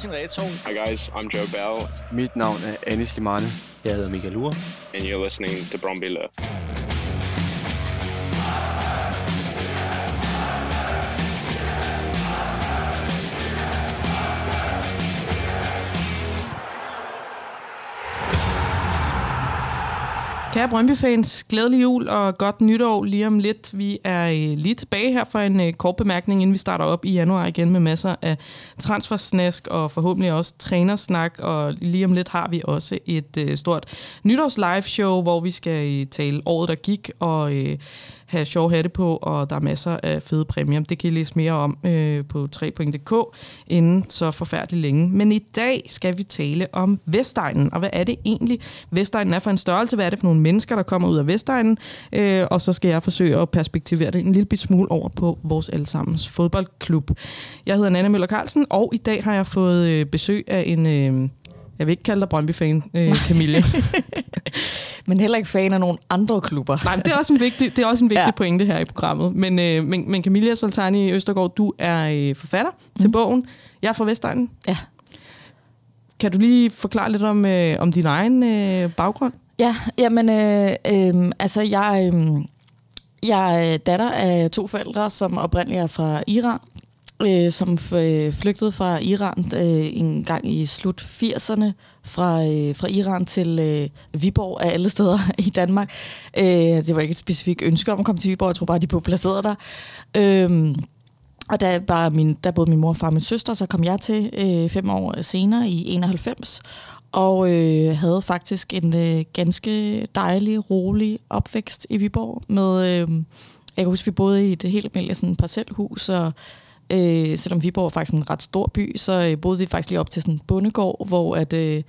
Martin Reto. Hi guys, I'm Joe Bell. Mit navn er Anis Limane. Jeg hedder Michael Ure. And you're listening to Brombilla. Kære Brøndby-fans, glædelig jul og godt nytår lige om lidt. Vi er øh, lige tilbage her for en øh, kort bemærkning, inden vi starter op i januar igen med masser af transfersnask og forhåbentlig også trænersnak. Og lige om lidt har vi også et øh, stort nytårs live show, hvor vi skal tale året, der gik og have sjov hatte på, og der er masser af fede præmier. Det kan I læse mere om øh, på 3.dk inden så forfærdeligt længe. Men i dag skal vi tale om Vestegnen, og hvad er det egentlig, Vestegnen er for en størrelse? Hvad er det for nogle mennesker, der kommer ud af Vestegnen? Øh, og så skal jeg forsøge at perspektivere det en lille bit smule over på vores allesammens fodboldklub. Jeg hedder Nana Møller Carlsen, og i dag har jeg fået øh, besøg af en... Øh, jeg vil ikke kalde dig Brøndby-fan, øh, Camille. men heller ikke fan af nogle andre klubber. Nej, det er også en vigtig, det er også en vigtig ja. pointe her i programmet. Men, øh, men, men Camilla Soltani Østergaard, du er øh, forfatter mm. til mhm. bogen. Jeg er fra Vestegnen. Ja. Kan du lige forklare lidt om, øh, om din egen øh, baggrund? Ja, jamen, øh, øh, altså jeg, øh, jeg er datter af to forældre, som oprindeligt er fra Iran øh, som øh, flygtede fra Iran øh, en gang i slut 80'erne fra, øh, fra Iran til øh, Viborg af alle steder i Danmark. Øh, det var ikke et specifikt ønske om at komme til Viborg, jeg tror bare, de blev placeret der. Øh, og der, var min, der boede min mor, far og min søster, så kom jeg til øh, fem år senere i 91, og øh, havde faktisk en øh, ganske dejlig, rolig opvækst i Viborg. Med, øh, jeg kan huske, vi boede i et helt almindeligt sådan parcelhus, og Øh, selvom Viborg er faktisk en ret stor by, så øh, boede vi faktisk lige op til sådan en bondegård, hvor at, øh,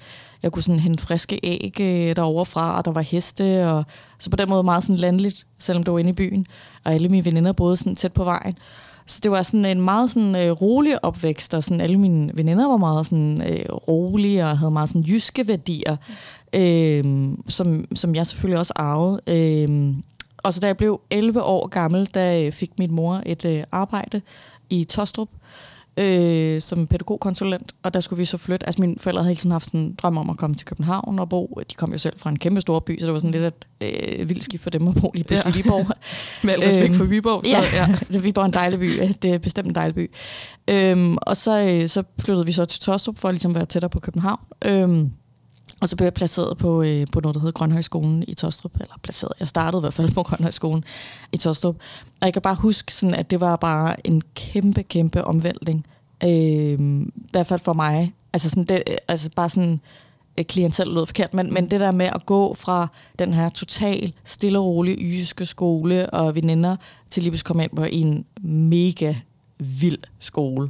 jeg kunne sådan hente friske æg øh, derovre fra, og der var heste, og så på den måde meget sådan landligt, selvom det var inde i byen. Og alle mine veninder boede sådan tæt på vejen. Så det var sådan en meget sådan øh, rolig opvækst, og sådan alle mine veninder var meget sådan øh, rolige og havde meget sådan jyske værdier, øh, som, som jeg selvfølgelig også arvede. Øh, og så da jeg blev 11 år gammel, der øh, fik min mor et øh, arbejde i Tostrup øh, som pædagogkonsulent, og der skulle vi så flytte. Altså mine forældre havde hele tiden haft sådan en drøm om at komme til København og bo. De kom jo selv fra en kæmpe stor by, så det var sådan lidt et øh, vildt skift for dem at bo lige pludselig ja. i Viborg. Med al respekt for Viborg. Så, ja, ja. så Viborg er en dejlig by. Det er bestemt en dejlig by. Øhm, og så, øh, så flyttede vi så til Tostrup for at ligesom være tættere på København. Øhm, og så blev jeg placeret på, øh, på noget, der hedder Grønhøjskolen i Tostrup. Eller placeret, jeg startede i hvert fald på Grønhøjskolen i Tostrup. Og jeg kan bare huske, sådan, at det var bare en kæmpe, kæmpe omvæltning. Øh, I hvert fald for mig. Altså, sådan det, altså bare sådan øh, klientel lød forkert, men, men det der med at gå fra den her total stille og rolig jyske skole og veninder til lige komme ind på en mega vild skole.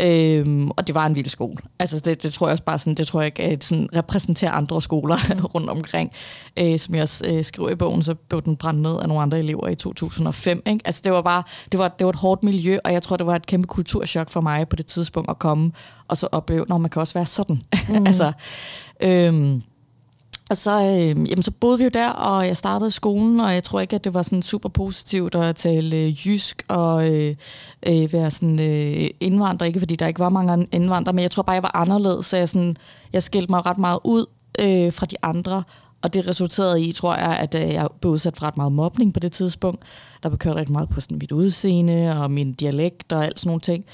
Øhm, og det var en vild skole. Altså det, det tror jeg også bare sådan, det tror jeg ikke at sådan repræsenterer andre skoler mm. rundt omkring. Øh, som jeg også øh, skriver i bogen, så blev den brændt ned af nogle andre elever i 2005. Ikke? Altså det var bare, det var, det var et hårdt miljø, og jeg tror, det var et kæmpe kulturschok for mig på det tidspunkt at komme og så opleve, når man kan også være sådan. Mm. altså, øhm, og så, øh, jamen, så boede vi jo der, og jeg startede i skolen, og jeg tror ikke, at det var sådan super positivt at tale øh, jysk og øh, øh, være sådan øh, indvandrer. Ikke fordi der ikke var mange indvandrere, men jeg tror bare, jeg var anderledes, så jeg, sådan, jeg skilte mig ret meget ud øh, fra de andre. Og det resulterede i, tror jeg, at øh, jeg blev udsat for ret meget mobning på det tidspunkt. Der blev kørt rigtig meget på sådan mit udseende og min dialekt og alt sådan nogle ting.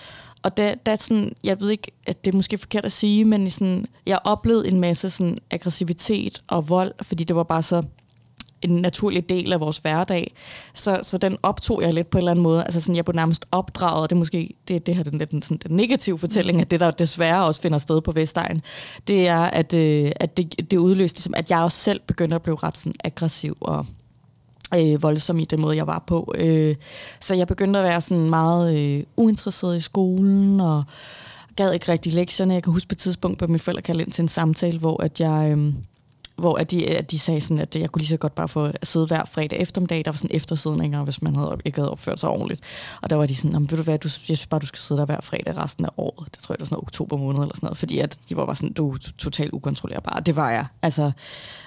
Og der, der sådan, jeg ved ikke, at det er måske forkert at sige, men sådan, jeg oplevede en masse sådan aggressivitet og vold, fordi det var bare så en naturlig del af vores hverdag. Så, så den optog jeg lidt på en eller anden måde. Altså sådan, jeg blev nærmest opdraget, det er måske det, det her den, den, sådan, den negative fortælling, at det der desværre også finder sted på Vestegn, det er, at, øh, at det, det udløste, ligesom, at jeg også selv begynder at blive ret sådan, aggressiv og øh, voldsom i den måde, jeg var på. Øh, så jeg begyndte at være sådan meget øh, uinteresseret i skolen, og gad ikke rigtig lektierne. Jeg kan huske på et tidspunkt, at mine forældre kaldte ind til en samtale, hvor at jeg... Øh, hvor at de, at de sagde sådan, at jeg kunne lige så godt bare få sidde hver fredag eftermiddag. Der var sådan eftersidninger, hvis man havde, ikke havde opført sig ordentligt. Og der var de sådan, ved du hvad, du, jeg synes bare, du skal sidde der hver fredag resten af året. Det tror jeg, det var sådan oktober måned eller sådan noget. Fordi at de var bare sådan, du er totalt ukontrollerbar. Det var jeg. Altså,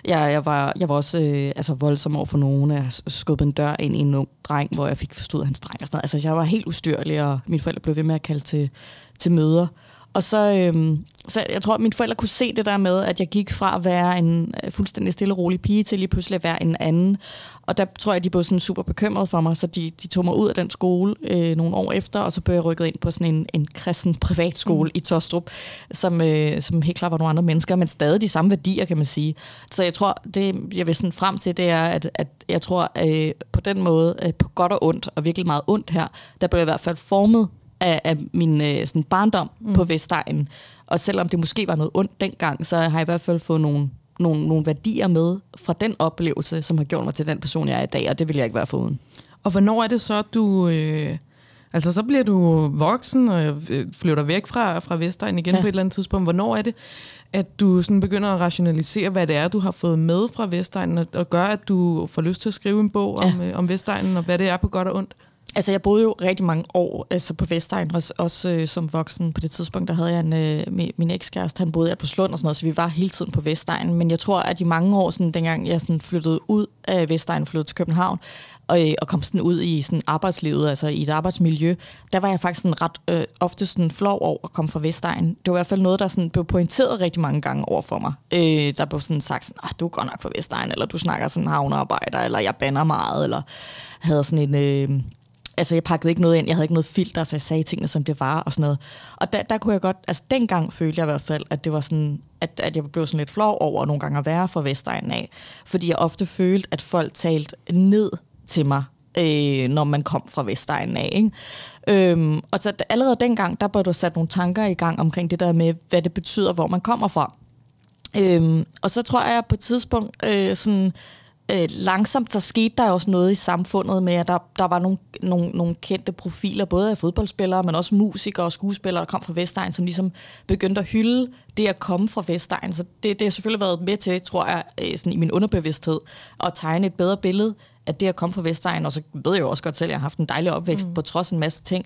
jeg, jeg, var, jeg var også øh, altså, voldsom over for nogen. Jeg skubbede en dør ind i en ung dreng, hvor jeg fik forstået hans dreng og sådan noget. Altså, jeg var helt ustyrlig, og mine forældre blev ved med at kalde til, til møder. Og så, øhm, så jeg tror, at mine forældre kunne se det der med, at jeg gik fra at være en øh, fuldstændig stille og rolig pige til lige pludselig at være en anden. Og der tror jeg, de blev sådan super bekymrede for mig, så de, de tog mig ud af den skole øh, nogle år efter, og så blev jeg rykket ind på sådan en, en kristen privatskole mm. i Tostrup, som, øh, som helt klart var nogle andre mennesker, men stadig de samme værdier, kan man sige. Så jeg tror, det jeg vil sådan frem til, det er, at, at jeg tror, øh, på den måde, øh, på godt og ondt, og virkelig meget ondt her, der blev jeg i hvert fald formet af, af min øh, sådan barndom mm. på Vestegnen. Og selvom det måske var noget ondt dengang, så har jeg i hvert fald fået nogle, nogle, nogle værdier med fra den oplevelse, som har gjort mig til den person, jeg er i dag, og det vil jeg ikke være foruden. Og hvornår er det så, du... Øh, altså, så bliver du voksen og øh, flytter væk fra, fra Vestegn igen ja. på et eller andet tidspunkt. Hvornår er det, at du sådan begynder at rationalisere, hvad det er, du har fået med fra Vestegnen, og, og gør, at du får lyst til at skrive en bog ja. om, øh, om Vestegnen, og hvad det er på godt og ondt? Altså, jeg boede jo rigtig mange år altså på Vestegn, også, også øh, som voksen. På det tidspunkt, der havde jeg en, øh, min, min ekskæreste, han boede på Slund og sådan noget, så vi var hele tiden på Vestegn. Men jeg tror, at i mange år, sådan, dengang jeg sådan flyttede ud af Vestegn, flyttede til København, og, øh, og kom sådan ud i sådan arbejdslivet, altså i et arbejdsmiljø, der var jeg faktisk sådan ret øh, ofte sådan flov over at komme fra Vestegn. Det var i hvert fald noget, der sådan blev pointeret rigtig mange gange over for mig. Øh, der blev sådan sagt, sådan, ah, du er godt nok fra Vestegn, eller du snakker sådan havnearbejder, eller jeg banner meget, eller havde sådan en... Øh, altså jeg pakkede ikke noget ind, jeg havde ikke noget filter, så jeg sagde tingene, som det var og sådan noget. Og der, der kunne jeg godt, altså dengang følte jeg i hvert fald, at det var sådan, at, at jeg blev sådan lidt flov over nogle gange at være fra Vestegnen af, fordi jeg ofte følte, at folk talte ned til mig, øh, når man kom fra Vestegnen af. Ikke? Øhm, og så allerede dengang, der blev du sat nogle tanker i gang omkring det der med, hvad det betyder, hvor man kommer fra. Øhm, og så tror jeg på et tidspunkt, øh, sådan, øh, langsomt, så skete der også noget i samfundet med, at der, der var nogle, nogle, nogle kendte profiler, både af fodboldspillere, men også musikere og skuespillere, der kom fra Vestegn, som ligesom begyndte at hylde det at komme fra Vestegn. Så det, det har selvfølgelig været med til, tror jeg, øh, sådan i min underbevidsthed, at tegne et bedre billede af det at komme fra Vestegn, og så ved jeg jo også godt selv, at jeg har haft en dejlig opvækst mm. på trods af en masse ting.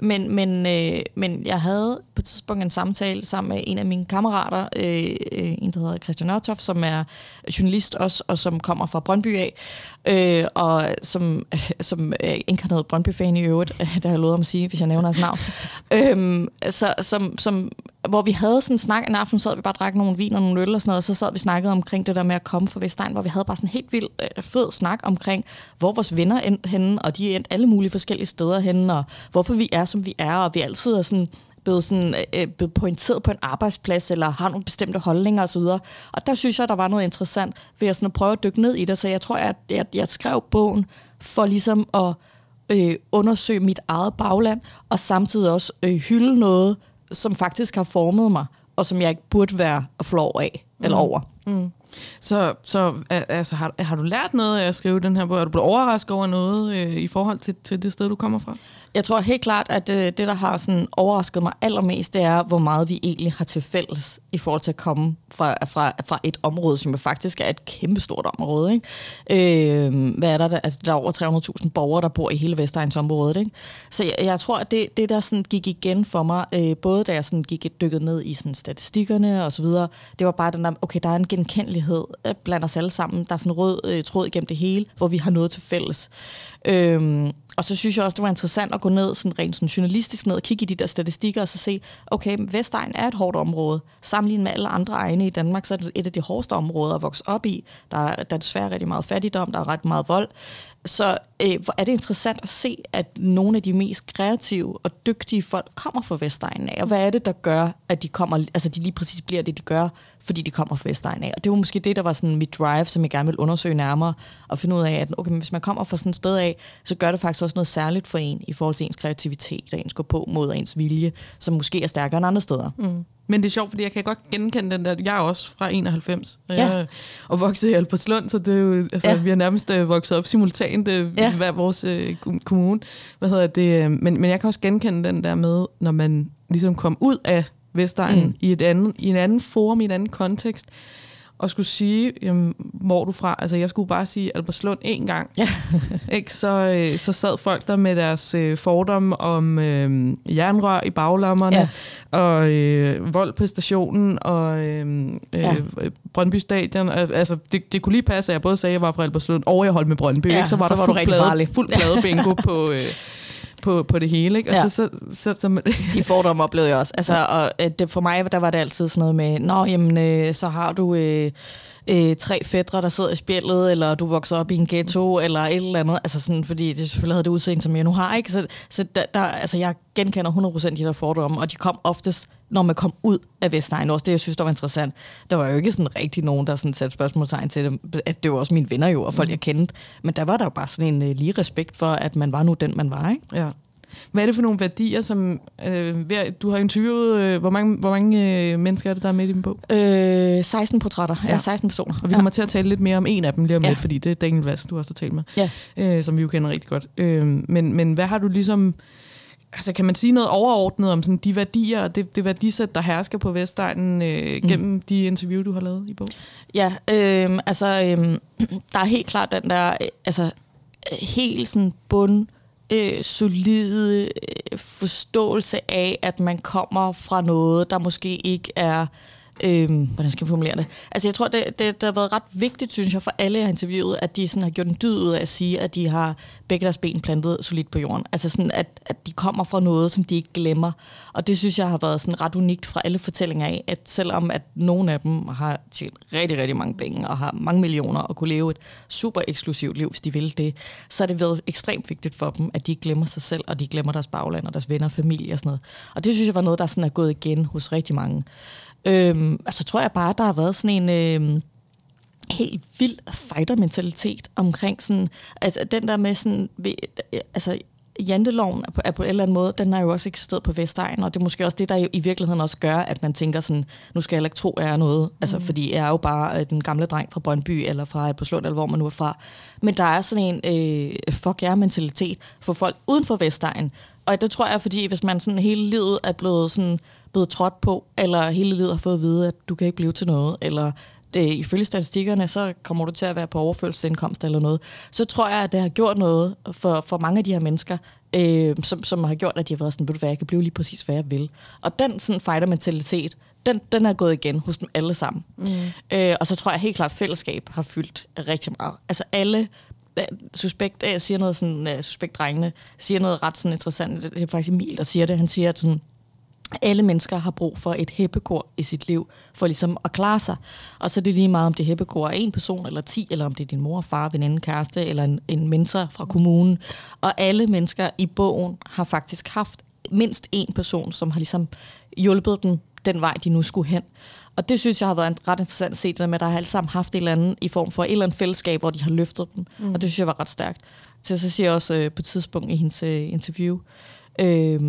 Men, men, øh, men jeg havde på et tidspunkt en samtale sammen med en af mine kammerater, øh, øh en der hedder Christian Nørtoff, som er journalist også, og som kommer fra Brøndby af, øh, og som, som er inkarneret Brøndby-fan i øvrigt, det har jeg lovet om at sige, hvis jeg nævner hans navn. øhm, så, som, som, hvor vi havde sådan en snak en aften, så sad vi bare og drak nogle vin og nogle øl og sådan noget, og så sad vi snakket omkring det der med at komme fra Vestegn, hvor vi havde bare sådan en helt vild øh, fed snak omkring, hvor vores venner endte henne, og de er endt alle mulige forskellige steder henne, og hvorfor vi er, som vi er, og vi altid er sådan blevet, sådan, øh, blevet pointeret på en arbejdsplads, eller har nogle bestemte holdninger osv. Og der synes jeg, der var noget interessant ved at, sådan at prøve at dykke ned i det. Så jeg tror, at jeg, jeg skrev bogen for ligesom at øh, undersøge mit eget bagland, og samtidig også øh, hylde noget, som faktisk har formet mig, og som jeg ikke burde være flov af mm. eller over. Mm. Så, så altså, har, har du lært noget af at skrive den her bog? Er du blevet overrasket over noget øh, i forhold til, til det sted, du kommer fra? Jeg tror helt klart, at øh, det, der har sådan overrasket mig allermest, det er, hvor meget vi egentlig har til fælles i forhold til at komme fra, fra, fra et område, som jo faktisk er et kæmpestort område. Ikke? Øh, hvad er der? Altså, der er over 300.000 borgere, der bor i hele Vestegnsområdet. Ikke? Så jeg, jeg tror, at det, det der sådan gik igen for mig, øh, både da jeg sådan gik dykket ned i sådan statistikkerne og så videre, det var bare den der, okay, der er en genkendelighed øh, blandt os alle sammen. Der er sådan en rød øh, tråd igennem det hele, hvor vi har noget til fælles. Øhm, og så synes jeg også, det var interessant at gå ned sådan rent sådan journalistisk ned og kigge i de der statistikker og så se, okay, Vestegn er et hårdt område. Sammenlignet med alle andre egne i Danmark, så er det et af de hårdeste områder at vokse op i. Der er, der er desværre rigtig meget fattigdom, der er ret meget vold. Så øh, hvor er det interessant at se, at nogle af de mest kreative og dygtige folk kommer fra Vestegnen af. Og hvad er det, der gør, at de kommer, altså de lige præcis bliver det, de gør, fordi de kommer fra Vestegnen af. Og det var måske det, der var sådan mit drive, som jeg gerne vil undersøge nærmere, og finde ud af, at okay, men hvis man kommer fra sådan et sted af, så gør det faktisk også noget særligt for en, i forhold til ens kreativitet, og ens gå på mod og ens vilje, som måske er stærkere end andre steder. Mm. Men det er sjovt, fordi jeg kan godt genkende den der. Jeg er også fra 91, og, ja. jeg, og vokset i Albertslund, så det er jo, altså, ja. vi har nærmest uh, vokset op simultant uh, ja. hver vores uh, kommune. Hvad hedder det? Men, men jeg kan også genkende den der med, når man ligesom kom ud af Vestegnen mm. i, et andet, i en anden form, i en anden kontekst, og skulle sige, jamen, hvor du fra? Altså, jeg skulle bare sige Albertslund én gang. Ja. ikke? Så, øh, så sad folk der med deres øh, fordom om øh, jernrør i baglommerne, ja. og øh, vold på stationen, og øh, ja. øh, Brøndby Stadion. Altså, det, det kunne lige passe, at jeg både sagde, at jeg var fra Albertslund, og jeg holdt med Brøndby. Ja, ikke? Så var så der var fuld, plade, fuld plade bingo på... Øh, på, på det hele, ikke? Og Ja. så, så, så, så, De fordomme oplevede jeg også. Altså, og øh, det, for mig der var det altid sådan noget med, nå, jamen, øh, så har du øh, øh, tre fædre, der sidder i spjældet, eller du vokser op i en ghetto, eller et eller andet. Altså sådan, fordi det selvfølgelig havde det udseende, som jeg nu har, ikke? Så, så der, der, altså, jeg genkender 100% de der fordomme, og de kom oftest når man kom ud af Vestegn. Også det, jeg synes, der var interessant. Der var jo ikke sådan rigtig nogen, der sådan satte spørgsmålstegn til det. At det var også mine venner jo, og folk, jeg kendte. Men der var der jo bare sådan en øh, lige respekt for, at man var nu den, man var. Ikke? Ja. Hvad er det for nogle værdier, som øh, du har interviewet? Øh, hvor mange, hvor mange øh, mennesker er det, der er med i din bog? Øh, 16 portrætter. Ja. Ja. ja, 16 personer. Og vi kommer til at tale lidt mere om en af dem lige om Ja. lidt, fordi det er Daniel Vass, du også har talt med, Ja. øh, som vi jo kender rigtig godt. Øh, men, men hvad har du ligesom... Altså kan man sige noget overordnet om sådan de værdier og det, det værdisæt, der hersker på Vestegnen øh, gennem mm. de interview, du har lavet i bogen? Ja, øh, altså, øh, der er helt klart den der, øh, altså, helt sådan bund, øh, solide øh, forståelse af, at man kommer fra noget, der måske ikke er, øh, Øhm, hvordan skal jeg formulere det? Altså, jeg tror, det, det, det har været ret vigtigt, synes jeg, for alle, jeg har interviewet, at de sådan har gjort en dyd ud af at sige, at de har begge deres ben plantet solidt på jorden. Altså sådan, at, at de kommer fra noget, som de ikke glemmer. Og det synes jeg har været sådan ret unikt fra alle fortællinger af, at selvom at nogle af dem har tjent rigtig, rigtig mange penge og har mange millioner og kunne leve et super eksklusivt liv, hvis de vil det, så er det været ekstremt vigtigt for dem, at de ikke glemmer sig selv, og de glemmer deres bagland og deres venner og familie og sådan noget. Og det synes jeg var noget, der sådan er gået igen hos rigtig mange. Øhm, altså tror jeg bare, der har været sådan en... Øhm, helt vild fighter-mentalitet omkring sådan, altså den der med sådan, altså janteloven er på, er på en eller anden måde, den har jo også eksisteret på Vestegn, og det er måske også det, der i virkeligheden også gør, at man tænker sådan, nu skal jeg heller ikke tro, at jeg er noget, altså fordi jeg er jo bare øh, den gamle dreng fra Brøndby, eller fra Albertslund, eller hvor man nu er fra. Men der er sådan en øh, fuck jer mentalitet for folk uden for Vestegn, og det tror jeg, fordi hvis man sådan hele livet er blevet sådan blevet trådt på, eller hele livet har fået at vide, at du kan ikke blive til noget, eller det, ifølge statistikkerne, så kommer du til at være på overførselsindkomst eller noget, så tror jeg, at det har gjort noget for, for mange af de her mennesker, øh, som, som har gjort, at de har været sådan, ved du hvad, jeg kan blive lige præcis, hvad jeg vil. Og den sådan fighter-mentalitet, den, den er gået igen hos dem alle sammen. Mm. Øh, og så tror jeg helt klart, at fællesskab har fyldt rigtig meget. Altså alle øh, suspekt, jeg siger noget sådan, uh, suspekt drengene, siger noget ret sådan interessant, det er faktisk Emil, der siger det, han siger, at sådan, alle mennesker har brug for et hæppekor i sit liv, for ligesom at klare sig. Og så er det lige meget, om det hæppekor er en person eller ti, eller om det er din mor, far, veninde, kæreste, eller en, en mentor fra kommunen. Og alle mennesker i bogen har faktisk haft mindst en person, som har ligesom hjulpet dem den vej, de nu skulle hen. Og det synes jeg har været en- ret interessant at se, det med, at der har alle sammen haft et eller andet i form for et eller andet fællesskab, hvor de har løftet dem. Mm. Og det synes jeg var ret stærkt. Så, så siger jeg også øh, på et tidspunkt i hendes øh, interview, øh,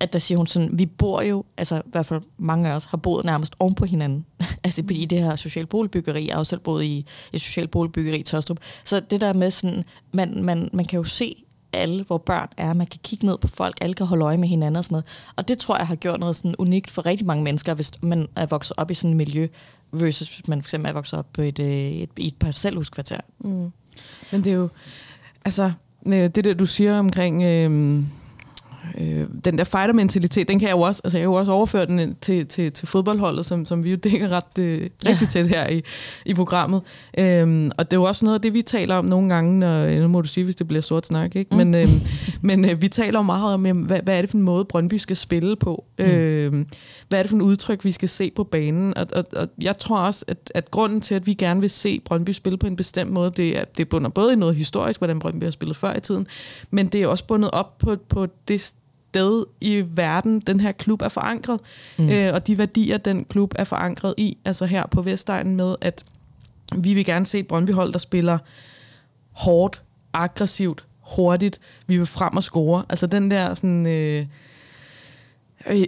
at der siger hun sådan, vi bor jo, altså i hvert fald mange af os, har boet nærmest oven på hinanden. altså i det her sociale boligbyggeri. Jeg har jo selv boet i et socialt boligbyggeri i Tørstrup. Så det der med sådan, man, man, man kan jo se alle, hvor børn er. Man kan kigge ned på folk, alle kan holde øje med hinanden og sådan noget. Og det tror jeg har gjort noget sådan unikt for rigtig mange mennesker, hvis man er vokset op i sådan et miljø, versus hvis man for eksempel er vokset op på et, øh, et, et, et parcelhuskvarter. Mm. Men det er jo, altså, øh, det der, du siger omkring øh, øh, den der fighter-mentalitet, den kan jeg jo også, altså jeg kan jo også overføre den til, til, til fodboldholdet, som, som vi jo dækker ret øh, rigtig tæt her i, i programmet. Øhm, og det er jo også noget af det, vi taler om nogle gange, når, nu må du sige, hvis det bliver sort snak, ikke? Men, øh, men øh, vi taler jo meget om, jamen, hvad, hvad er det for en måde, Brøndby skal spille på? Mm. Øh, hvad er det for en udtryk, vi skal se på banen? Og, og, og jeg tror også, at, at grunden til, at vi gerne vil se Brøndby spille på en bestemt måde, det er, det bunder både i noget historisk, hvordan Brøndby har spillet før i tiden, men det er også bundet op på, på det sted i verden, den her klub er forankret, mm. øh, og de værdier, den klub er forankret i, altså her på Vestegnen med, at vi vil gerne se et Brøndby-hold, der spiller hårdt, aggressivt, hurtigt. Vi vil frem og score. Altså den der sådan... Øh,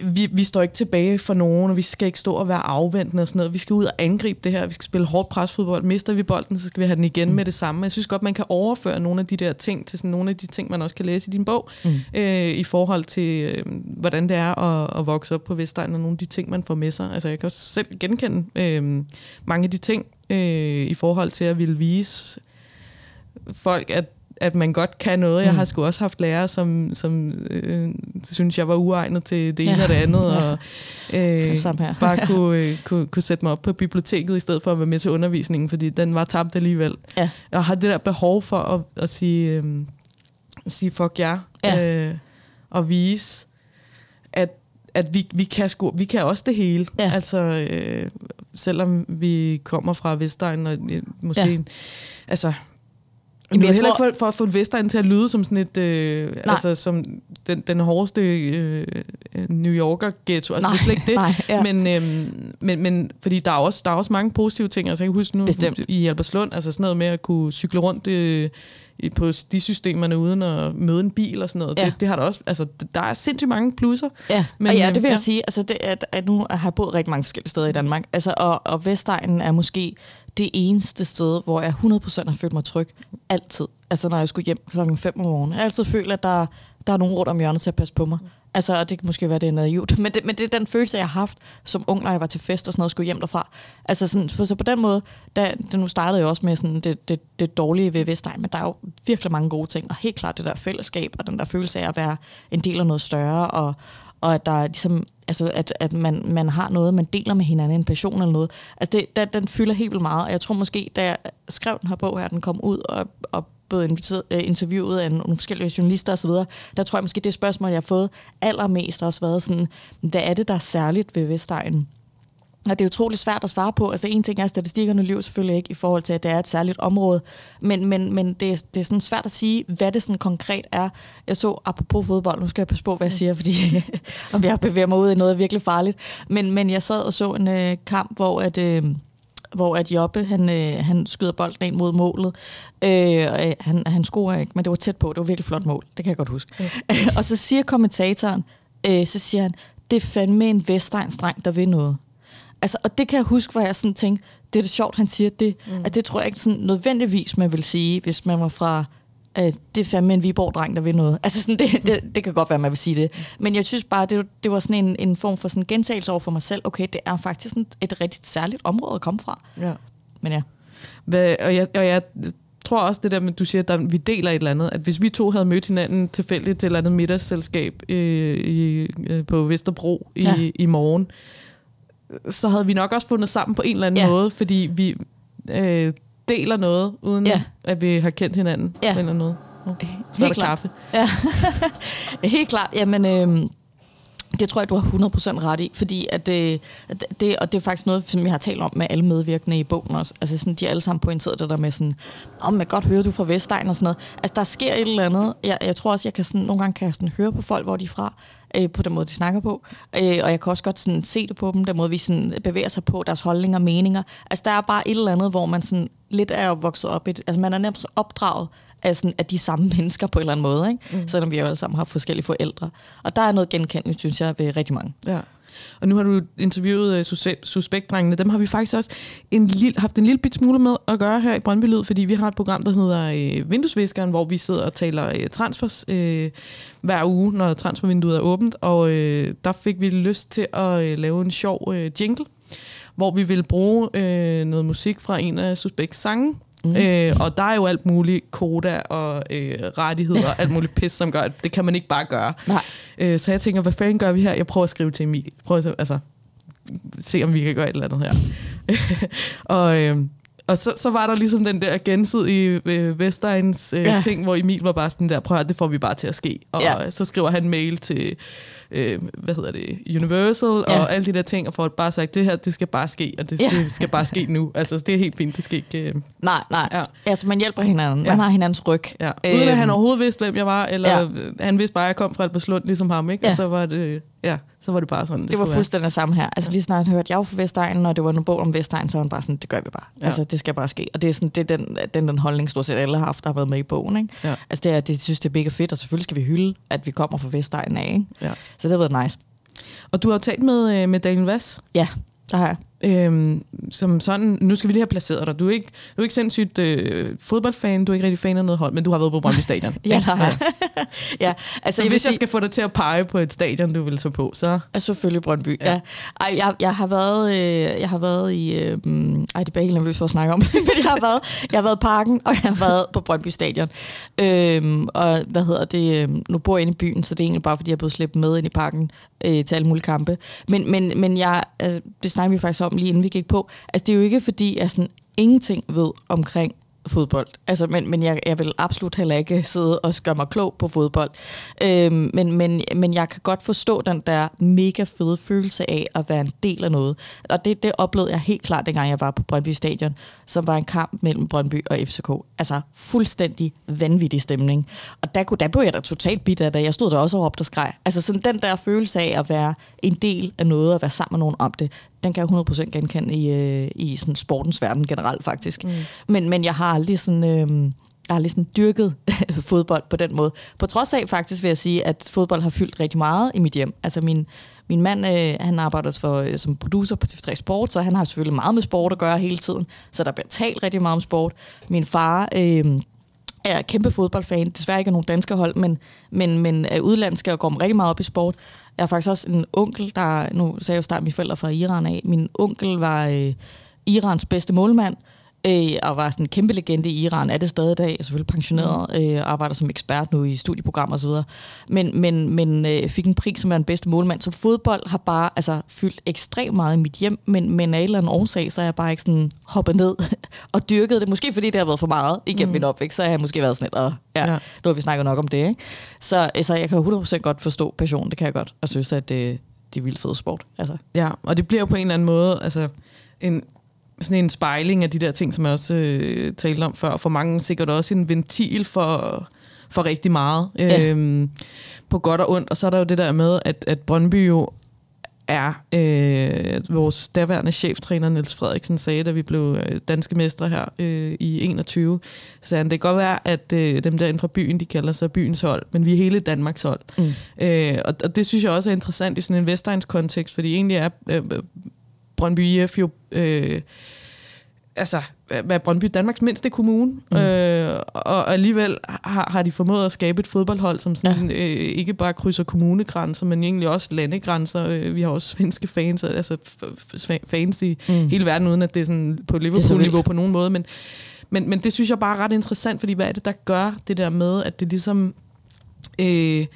vi, vi står ikke tilbage for nogen, og vi skal ikke stå og være afventende og sådan noget. Vi skal ud og angribe det her. Vi skal spille hårdt presfodbold. Mister vi bolden, så skal vi have den igen mm. med det samme. Jeg synes godt, man kan overføre nogle af de der ting til sådan nogle af de ting, man også kan læse i din bog, mm. øh, i forhold til, øh, hvordan det er at, at vokse op på Vestegn, og nogle af de ting, man får med sig. Altså, jeg kan også selv genkende øh, mange af de ting, øh, i forhold til at ville vise folk, at at man godt kan noget. Jeg har sgu også haft lærere, som, som øh, synes, jeg var uegnet til det ene Ja. og det andet, og øh, her. bare kunne, øh, kunne, kunne sætte mig op på biblioteket, i stedet for at være med til undervisningen, fordi den var tabt alligevel. Ja. Jeg har det der behov for at, at sige, øh, sige fuck jer. Ja. Øh, at vise, at, at vi, vi, kan sgu, vi kan også det hele. Ja. Altså, øh, selvom vi kommer fra Vestegn, og øh, måske... Ja. Altså, Jamen, jeg heller tror- ikke for, for at få Vestegn til at lyde som sådan et, øh, altså som den, den hårdeste øh, New Yorker ghetto. Altså Nej, det slet ikke det. nej, ja. men, øhm, men, men, fordi der er, også, der er også mange positive ting. Altså jeg kan huske nu Bestemt. i Albertslund, altså sådan noget med at kunne cykle rundt øh, i- på de systemerne uden at møde en bil og sådan noget. Ja. Det, det har der også, altså der er sindssygt mange plusser. Ja, Men, og ja, øh, det vil jeg ja. sige. Altså, det, at, at nu har jeg boet rigtig mange forskellige steder i Danmark. Altså, og, og Vestegnen er måske det eneste sted, hvor jeg 100% har følt mig tryg. Altid. Altså, når jeg skulle hjem klokken 5 om morgenen. Jeg har altid følt, at der, der er nogen rundt om hjørnet til at passe på mig. Altså, og det kan måske være, det er naivt. Men det, men det er den følelse, jeg har haft som ung, når jeg var til fest og sådan noget, og skulle hjem derfra. Altså, sådan, så, så på den måde, da, det nu startede jeg også med sådan det, det, det dårlige ved Vestegn, men der er jo virkelig mange gode ting. Og helt klart det der fællesskab, og den der følelse af at være en del af noget større, og, og at der er ligesom, altså at, at man, man har noget, man deler med hinanden, en passion eller noget. Altså det, der, den fylder helt vildt meget, og jeg tror måske, da jeg skrev den her bog her, den kom ud, og, og blevet øh, interviewet af nogle forskellige journalister osv., der tror jeg måske, det spørgsmål, jeg har fået allermest har også været sådan, hvad er det, der er særligt ved Vestegnen? Og det er utroligt svært at svare på. Altså en ting er, at statistikkerne lyver selvfølgelig ikke i forhold til, at det er et særligt område, men, men, men det, er, det er sådan svært at sige, hvad det sådan konkret er. Jeg så, apropos fodbold, nu skal jeg passe på, hvad jeg siger, fordi om jeg bevæger mig ud i noget virkelig farligt, men, men jeg sad og så en øh, kamp, hvor at... Øh, hvor at Jobbe, han, øh, han skyder bolden ind mod målet. Øh, øh, han, han scorer ikke, men det var tæt på. Det var virkelig flot mål. Det kan jeg godt huske. og så siger kommentatoren, øh, så siger han, det er fandme en Vestegnsdreng, der vil noget. Altså, og det kan jeg huske, hvor jeg sådan tænkte, det er det sjovt, han siger det. Mm. At det tror jeg ikke sådan nødvendigvis, man vil sige, hvis man var fra, øh, det er fandme en Viborg-dreng, der vil noget. Altså, sådan, det, det, det kan godt være, man vil sige det. Men jeg synes bare, det, det var sådan en, en form for sådan gentagelse over for mig selv. Okay, det er faktisk sådan et rigtig særligt område at komme fra. Ja. Men ja. Hvad, og, jeg, og jeg tror også det der med, du siger, at vi deler et eller andet, at hvis vi to havde mødt hinanden tilfældigt til et eller andet middagsselskab øh, i, øh, på Vesterbro i, Ja. i morgen, så havde vi nok også fundet sammen på en eller anden Ja. måde, fordi vi øh, deler noget, uden Ja. at vi har kendt hinanden Ja. eller måde. Oh, så er der klart. kaffe. Ja, helt klart. Jamen, øh, det tror jeg, du har 100% ret i, fordi at øh, det, og det er faktisk noget, som jeg har talt om med alle medvirkende i bogen også. Altså sådan, de har alle sammen pointeret det der med sådan, om man kan godt høre, du er fra Vestegn og sådan noget. Altså der sker et eller andet. Jeg, jeg tror også, jeg kan sådan, nogle gange kan jeg sådan høre på folk, hvor de er fra, øh, på den måde, de snakker på. Øh, og jeg kan også godt sådan se det på dem, den måde, vi sådan bevæger sig på, deres holdninger og meninger. Altså der er bare et eller andet, hvor man sådan lidt er vokset op i det. Altså man er nærmest opdraget af, sådan, af de samme mennesker på en eller anden måde, ikke? Mm. selvom vi jo alle sammen har forskellige forældre. Og der er noget genkendeligt, synes jeg, ved rigtig mange. Ja. Og nu har du interviewet øh, uh, sus- suspektdrengene. Dem har vi faktisk også en lille, haft en lille bit smule med at gøre her i Brøndby Lyd, fordi vi har et program, der hedder uh, Vinduesviskeren, hvor vi sidder og taler uh, transfers uh, hver uge, når transfervinduet er åbent. Og uh, der fik vi lyst til at uh, lave en sjov uh, jingle, hvor vi ville bruge uh, noget musik fra en af Suspekts sange. Mm. Øh, og der er jo alt muligt koda og øh, rettigheder og alt muligt pis, som gør, at det kan man ikke bare gøre. Nej. Øh, så jeg tænker, hvad fanden gør vi her? Jeg prøver at skrive til Emil. Prøv at altså, se, om vi kan gøre et eller andet her. og øh, og så, så var der ligesom den der gensidige øh, Vestegns øh, Ja. ting, hvor Emil var bare sådan der, prøv at det får vi bare til at ske. Og ja. så skriver han mail til, øh, hvad hedder det, Universal Ja. og alle de der ting, og får bare sagt, det her, det skal bare ske, og det, Ja. det skal bare ske nu. Altså, det er helt fint, det skal ikke... Øh, Nej, nej. Ja. Altså, man hjælper hinanden. Ja. Man har hinandens ryg. Ja. Uden at han Øhm, overhovedet vidste, hvem jeg var, eller Ja. han vidste bare, at jeg kom fra Albertslund, ligesom ham, ikke? Ja. Og så var det, ja, så var det bare sådan, det, Det var fuldstændig det samme her. Altså lige snart hørte, jeg var fra Vestegnen, og det var en bog om Vestegn, så var han bare sådan, det gør vi bare. Ja. Altså, det skal bare ske. Og det er, sådan, det er den, den, den holdning, stort set alle har haft, der har været med i bogen. Ikke? Ja. Altså det er, de synes, det er mega fedt, og selvfølgelig skal vi hylde, at vi kommer fra Vestegnen af. Ikke? Ja. Så det har været nice. Og du har jo talt med, øh, med Daniel Vass, Ja, der har jeg. Øhm, som sådan, nu skal vi lige have placeret dig. Du er ikke, du er ikke sindssygt øh, fodboldfan, du er ikke rigtig fan af noget hold, men du har været på Brøndby Stadion. Ja, der har jeg. ja, altså Så jeg hvis jeg skal få dig til at pege på et stadion, du vil tage på, så... er selvfølgelig Brøndby. Ja. Ja. Ej, jeg, jeg, har været, øh, jeg har været i... Øh, ej, det er bare helt nervøs for at snakke om. Men jeg har været, jeg har været i parken, og jeg har været på Brøndby Stadion. Øhm, og hvad hedder det? Øh, nu bor jeg inde i byen, så det er egentlig bare, fordi jeg er blevet slæbt med ind i parken øh, til alle mulige kampe. Men, men, men jeg, altså, det snakker vi faktisk om lige inden vi gik på. Altså, det er jo ikke fordi, jeg sådan ingenting ved omkring fodbold. Altså, men men jeg, jeg vil absolut heller ikke sidde og gøre mig klog på fodbold. Øhm, men, men, men jeg kan godt forstå den der mega fede følelse af at være en del af noget. Og det, det oplevede jeg helt klart, dengang jeg var på Brøndby Stadion, som var en kamp mellem Brøndby og FCK. Altså fuldstændig vanvittig stemning. Og der, kunne, der blev jeg da totalt bit af det. Jeg stod der også og råbte og skreg. Altså sådan den der følelse af at være en del af noget, og være sammen med nogen om det, den kan jeg 100% genkende i, øh, i sådan sportens verden generelt faktisk. Mm. Men, men jeg har aldrig sådan... Øh, jeg har sådan dyrket fodbold på den måde. På trods af faktisk vil jeg sige, at fodbold har fyldt rigtig meget i mit hjem. Altså min, min mand, øh, han arbejder for, øh, som producer på TV3 Sport, så han har selvfølgelig meget med sport at gøre hele tiden. Så der bliver talt rigtig meget om sport. Min far øh, er kæmpe fodboldfan. Desværre ikke af nogen danske hold, men, men, men er udlandske og går rigtig meget op i sport. Jeg har faktisk også en onkel, der... Nu sagde jeg jo snart, mine forældre fra Iran af. Min onkel var øh, Irans bedste målmand, øh, og var sådan en kæmpe legende i Iran, er det stadig i dag, er selvfølgelig pensioneret, mm. øh, arbejder som ekspert nu i studieprogrammer osv., men, men, men øh, fik en pris som er den bedste målmand. Så fodbold har bare altså, fyldt ekstremt meget i mit hjem, men, men af en eller anden årsag, så er jeg bare ikke sådan hoppet ned og dyrket det. Måske fordi det har været for meget igennem mm. min opvækst, så har jeg måske været sådan lidt, og ja, ja. nu har vi snakket nok om det. Ikke? Så altså, jeg kan 100% godt forstå passion, det kan jeg godt, og synes, at det, det er vildt fed sport. Altså. Ja, og det bliver på en eller anden måde, altså en, sådan en spejling af de der ting, som jeg også øh, talte om før. For mange sikkert også en ventil for, for rigtig meget. Ja. Øhm, på godt og ondt. Og så er der jo det der med, at, at Brøndby jo er, øh, vores daværende cheftræner Niels Frederiksen sagde, da vi blev øh, danske mestre her øh, i 21, så han, det kan godt være, at øh, dem der inden fra byen, de kalder sig byens hold, men vi er hele Danmarks hold. Mm. Øh, og, og det synes jeg også er interessant i sådan en Vestegns kontekst, fordi egentlig er øh, Brøndby IF jo... Øh, altså, hvad Brøndby Danmarks mindste kommune, mm. øh, og alligevel har, har de formået at skabe et fodboldhold, som sådan, ja. øh, ikke bare krydser kommunegrænser, men egentlig også landegrænser. Øh, vi har også svenske fans, altså fans i mm. hele verden, uden at det er sådan på Liverpool-niveau på nogen måde, men, men, men det synes jeg bare er ret interessant, fordi hvad er det, der gør det der med, at det ligesom øh,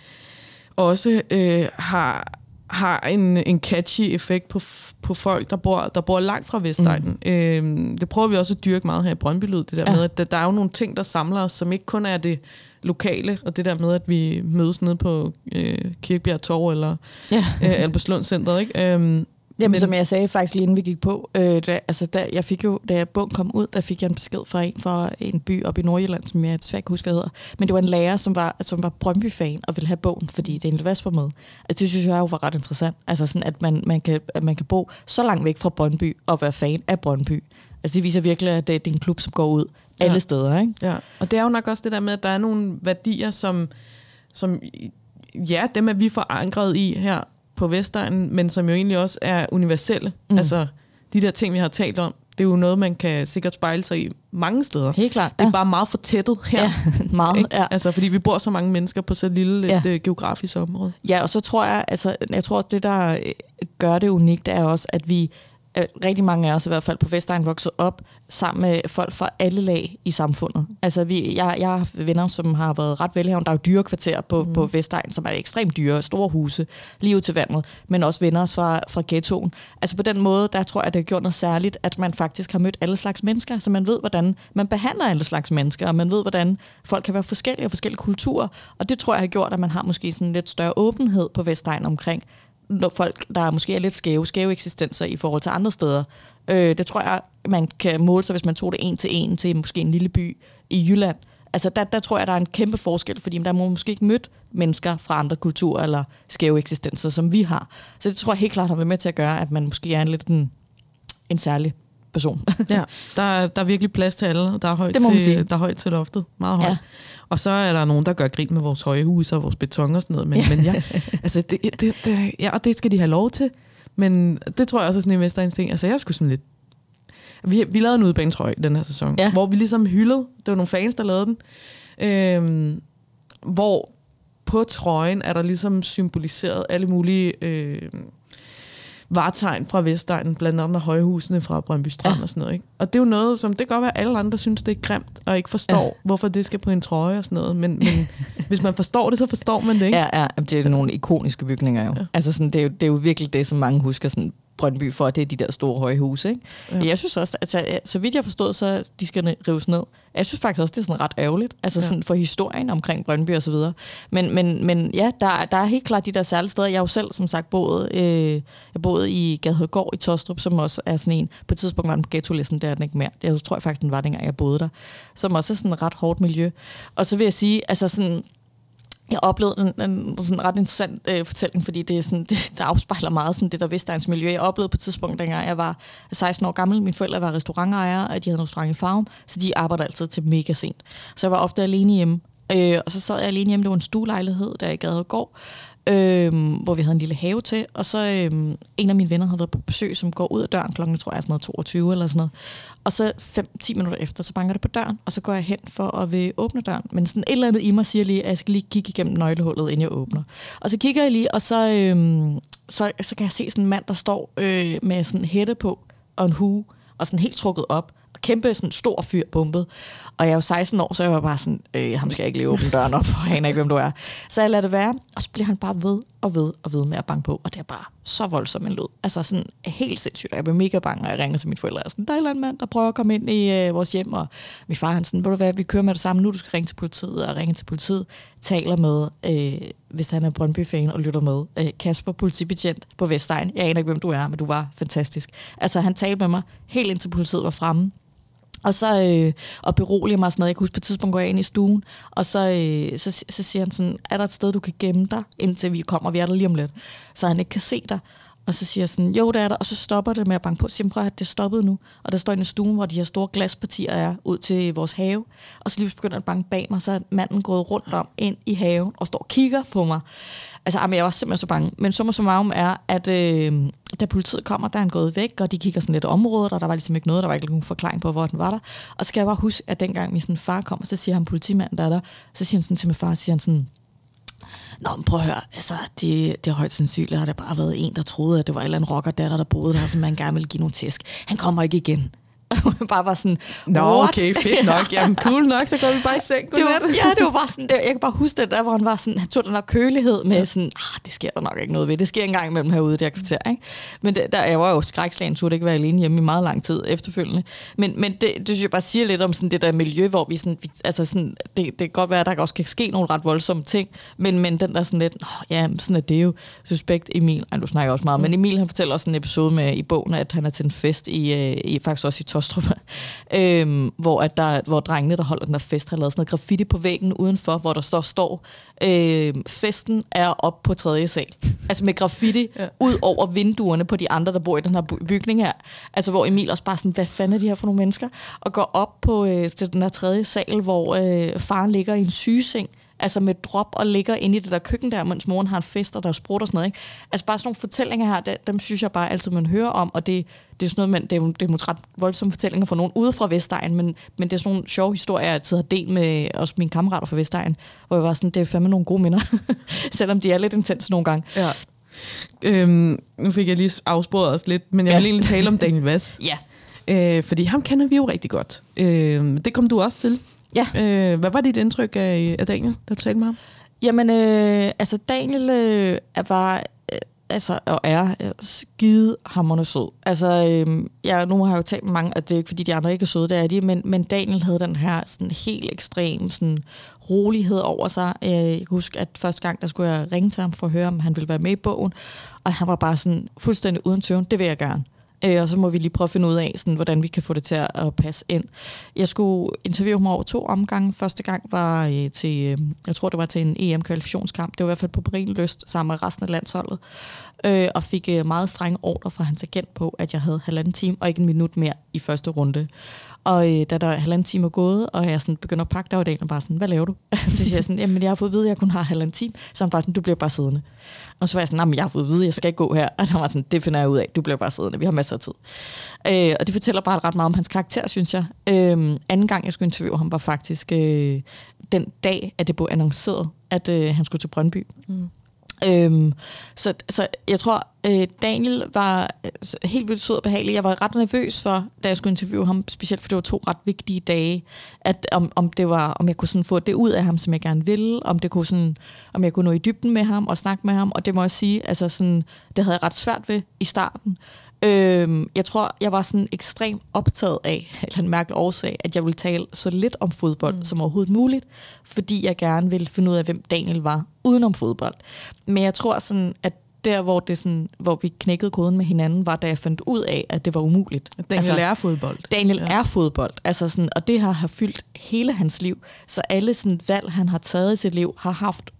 også øh, har har en, en catchy effekt på, på folk, der bor, der bor langt fra Vestegnen. Mm. Øhm, det prøver vi også at dyrke meget her i Brøndby Lyd, det der ja. med, at der, der er jo nogle ting, der samler os, som ikke kun er det lokale, og det der med, at vi mødes nede på øh, Kirkbjerg Torv eller, ja. øh, eller på Slundcenteret. Ikke? Øhm, Jamen, men, som jeg sagde faktisk lige inden vi gik på, øh, da, altså, da, jeg fik jo, da bogen kom ud, der fik jeg en besked fra en fra en by op i Nordjylland, som jeg svært kan huske, hvad hedder. Men det var en lærer, som var, som var Brøndby-fan og ville have bogen, fordi det er en Vesper med. Altså, det synes jeg jo var ret interessant. Altså sådan, at man, man, kan, at man kan bo så langt væk fra Brøndby og være fan af Brøndby. Altså, det viser virkelig, at det, det er en klub, som går ud alle ja. steder. Ikke? Ja, og det er jo nok også det der med, at der er nogle værdier, som, som ja, dem er vi forankret i her på Vestegnen, men som jo egentlig også er universelle. Mm. Altså, de der ting, vi har talt om, det er jo noget, man kan sikkert spejle sig i mange steder. Helt klart. Det er ja. bare meget fortættet her. Ja, meget. Ja. Altså, fordi vi bor så mange mennesker på så lille ja. et uh, geografisk område. Ja, og så tror jeg, altså, jeg tror også, det der øh, gør det unikt, er også, at vi rigtig mange af os i hvert fald på Vestegn vokset op sammen med folk fra alle lag i samfundet. Altså vi, jeg, jeg har venner, som har været ret velhavende. Der er jo dyrekvarter på, mm. på Vestegn, som er ekstremt dyre, store huse, lige ud til vandet, men også venner fra, fra ghettoen. Altså på den måde, der tror jeg, det har gjort noget særligt, at man faktisk har mødt alle slags mennesker, så man ved, hvordan man behandler alle slags mennesker, og man ved, hvordan folk kan være forskellige og forskellige kulturer. Og det tror jeg har gjort, at man har måske sådan lidt større åbenhed på Vestegn omkring, når folk, der måske er lidt skæve, skæve eksistenser i forhold til andre steder. Øh, det tror jeg, man kan måle sig, hvis man tog det en til en til måske en lille by i Jylland. Altså der, der tror jeg, der er en kæmpe forskel, fordi der må måske ikke mødt mennesker fra andre kulturer eller skæve eksistenser, som vi har. Så det tror jeg helt klart har været med til at gøre, at man måske er en lidt en, en særlig person. ja, der er, der er virkelig plads til alle. Der er højt, til, sige. der er højt til loftet. Meget højt. Ja. Og så er der nogen, der gør grin med vores høje hus og vores beton og sådan noget. Men, ja. men ja, altså det, det, det, ja, og det skal de have lov til. Men det tror jeg også er sådan en mesterinstinkt. Altså jeg skulle sådan lidt... Vi, vi lavede en udbanetrøje den her sæson, ja. hvor vi ligesom hyldede. Det var nogle fans, der lavede den. Øhm, hvor på trøjen er der ligesom symboliseret alle mulige... Øh, vartegn fra Vestegnen, blandt andet højhusene fra Brøndby Strand ja. og sådan noget. Ikke? Og det er jo noget, som det kan godt være, at alle andre synes, det er grimt, og ikke forstår, ja. hvorfor det skal på en trøje og sådan noget. Men, men hvis man forstår det, så forstår man det, ikke? Ja, ja. det er jo nogle ikoniske bygninger jo. Ja. Altså sådan, det, er jo, det er jo virkelig det, som mange husker sådan Brøndby for, at det er de der store høje huse. Ikke? Ja. Jeg synes også, altså, så vidt jeg forstod, så de skal rives ned. Jeg synes faktisk også, det er sådan ret ærgerligt, altså ja. sådan for historien omkring Brøndby og så videre. Men, men, men ja, der, der er helt klart de der særlige steder. Jeg har jo selv, som sagt, boet, øh, jeg boede i Gadehøjgård i Tostrup, som også er sådan en, på et tidspunkt var den på ghetto-listen, der er den ikke mere. Jeg tror jeg faktisk, den var dengang, jeg boede der. Som også er sådan et ret hårdt miljø. Og så vil jeg sige, altså sådan, jeg oplevede en, en sådan ret interessant øh, fortælling, fordi det, er sådan, det, der afspejler meget sådan det der Vestegns miljø. Jeg oplevede på et tidspunkt, dengang jeg var 16 år gammel, mine forældre var restaurantejere, og de havde en restaurant i Farum, så de arbejdede altid til mega sent. Så jeg var ofte alene hjemme, øh, og så sad jeg alene hjemme, det var en stuelejlighed, der i Gadegård, øh, hvor vi havde en lille have til, og så øhm, en af mine venner havde været på besøg, som går ud af døren klokken, tror jeg, sådan noget 22 eller sådan noget. Og så 5-10 minutter efter, så banker det på døren, og så går jeg hen for at vil åbne døren. Men sådan et eller andet i mig siger lige, at jeg skal lige kigge igennem nøglehullet, inden jeg åbner. Og så kigger jeg lige, og så, øhm, så, så kan jeg se sådan en mand, der står øh, med sådan en hætte på og en hue, og sådan helt trukket op, og kæmpe sådan stor fyr bumpet. Og jeg er jo 16 år, så jeg var bare sådan, øh, ham skal jeg ikke lige åbne døren op, for han aner ikke, hvem du er. Så jeg lader det være, og så bliver han bare ved og ved og ved med at banke på, og det er bare så voldsomt en lyd. Altså sådan helt sindssygt, og jeg blev mega bange, og jeg ringer til mine forældre, og sådan, der er en mand, der prøver at komme ind i øh, vores hjem, og min far han sådan, ved du hvad, vi kører med det samme nu, du skal ringe til politiet, og ringe til politiet, taler med, øh, hvis han er Brøndby-fan og lytter med, øh, Kasper, politibetjent på Vestegn, jeg aner ikke, hvem du er, men du var fantastisk. Altså han talte med mig, helt indtil politiet var fremme, og så øh, og beroliger mig sådan noget. Jeg kan huske, på et tidspunkt går jeg ind i stuen, og så, øh, så, så siger han sådan, er der et sted, du kan gemme dig, indtil vi kommer, vi er der lige om lidt, så han ikke kan se dig. Og så siger jeg sådan, jo, det er der. Og så stopper det med at banke på. Så siger prøv at det er stoppet nu. Og der står i en stue, hvor de her store glaspartier er ud til vores have. Og så lige begynder at banke bag mig, så er manden gået rundt om ind i haven og står og kigger på mig. Altså, jamen, jeg var simpelthen så bange. Men summa summarum er, at øh, da politiet kommer, der er han gået væk, og de kigger sådan lidt området, og der var ligesom ikke noget, der var ikke nogen forklaring på, hvor den var der. Og så skal jeg bare huske, at dengang min sådan, far kom, så siger han politimanden, der er der, så siger han sådan til min far, siger han sådan, Nå, men prøv at høre, altså, det, det er højt sandsynligt, har det bare været en, der troede, at det var en eller anden rockerdatter, der boede der, som man gerne ville give nogle tæsk. Han kommer ikke igen. bare var sådan, Nå, What? okay, fedt nok. Jamen, cool nok, så går vi bare i seng. Det var, ja, det var bare sådan, det, jeg kan bare huske det der, hvor han var sådan, han tog den der kølighed med sådan, ah, det sker der nok ikke noget ved. Det sker engang imellem herude, det her kvarter, ikke? Men det, der, jeg var jo skrækslagen, turde ikke være alene hjemme i meget lang tid efterfølgende. Men, men det, det synes jeg bare siger lidt om sådan det der miljø, hvor vi sådan, vi, altså sådan, det, det kan godt være, at der også kan ske nogle ret voldsomme ting, men, men den der sådan lidt, oh, ja, sådan er det jo suspekt Emil, ej, du snakker også meget, mm. men Emil han fortæller også en episode med i bogen, at han er til en fest i, øh, i faktisk også i Tostrup, øhm, hvor, at der, hvor drengene, der holder den der fest, har lavet sådan noget graffiti på væggen udenfor, hvor der står, står øh, festen er op på tredje sal. Altså med graffiti ja. ud over vinduerne på de andre, der bor i den her bygning her. Altså hvor Emil også bare sådan, hvad fanden er de her for nogle mennesker? Og går op på, øh, til den her tredje sal, hvor øh, faren ligger i en sygeseng altså med drop og ligger inde i det der køkken der, mens moren har en fest, og der er sprut og sådan noget. Ikke? Altså bare sådan nogle fortællinger her, det, dem synes jeg bare altid, man hører om, og det, det er sådan noget, man, det, er, det er måske ret voldsomme fortællinger fra nogen ude fra Vestegn, men, men det er sådan nogle sjove historier, jeg altid har delt med også mine kammerater fra Vestegn, hvor jeg var sådan, det er fandme nogle gode minder, selvom de er lidt intense nogle gange. Ja. Øhm, nu fik jeg lige afsporet os lidt, men jeg ja. vil egentlig tale om Daniel Vass. ja. Øh, fordi ham kender vi jo rigtig godt. Øh, det kom du også til. Ja. Øh, hvad var dit indtryk af, af Daniel, der talte med ham? Jamen, øh, altså Daniel øh, var øh, altså, og er øh, skide hammerne sød. Altså, øh, jeg, nu har jeg jo talt med mange, at det er ikke fordi de andre ikke er søde, det er de, men, men Daniel havde den her sådan helt ekstrem sådan, rolighed over sig. Øh, jeg kan huske, at første gang, der skulle jeg ringe til ham for at høre, om han ville være med i bogen, og han var bare sådan fuldstændig uden tøven, det vil jeg gerne. Øh, og så må vi lige prøve at finde ud af, sådan, hvordan vi kan få det til at passe ind. Jeg skulle interviewe ham over to omgange. Første gang var øh, til, øh, jeg tror det var til en EM-kvalifikationskamp. Det var i hvert fald på Lyst sammen med resten af landsholdet. Øh, og fik øh, meget strenge ordre fra hans agent på, at jeg havde halvanden time og ikke en minut mere i første runde. Og øh, da der er halvanden time er gået, og jeg sådan begynder at pakke, der var bare sådan, hvad laver du? så siger jeg sådan, jamen jeg har fået at vide, at jeg kun har halvanden time. Så han bare sådan, du bliver bare siddende. Og så var jeg sådan, men jeg har fået at vide, at jeg skal ikke gå her. Og så var sådan, det finder jeg ud af, du bliver bare siddende, vi har masser af tid. Øh, og det fortæller bare ret meget om hans karakter, synes jeg. Øh, anden gang, jeg skulle interviewe ham, var faktisk øh, den dag, at det blev annonceret, at øh, han skulle til Brøndby. Mm. Øhm, så, så jeg tror, øh, Daniel var øh, helt vildt sød og behagelig. Jeg var ret nervøs for, da jeg skulle interviewe ham, specielt for det var to ret vigtige dage, at om, om, det var, om jeg kunne sådan få det ud af ham, som jeg gerne ville, om, det kunne sådan, om jeg kunne nå i dybden med ham og snakke med ham, og det må jeg sige, altså sådan, det havde jeg ret svært ved i starten. Øhm, jeg tror, jeg var sådan ekstremt optaget af, eller en mærkelig årsag, at jeg ville tale så lidt om fodbold mm. som overhovedet muligt, fordi jeg gerne ville finde ud af, hvem Daniel var udenom fodbold. Men jeg tror sådan, at der, hvor, det sådan, hvor vi knækkede koden med hinanden, var da jeg fandt ud af, at det var umuligt. Daniel altså, er fodbold. Daniel ja. er fodbold, altså sådan, og det har, har fyldt hele hans liv. Så alle sådan, valg, han har taget i sit liv, har haft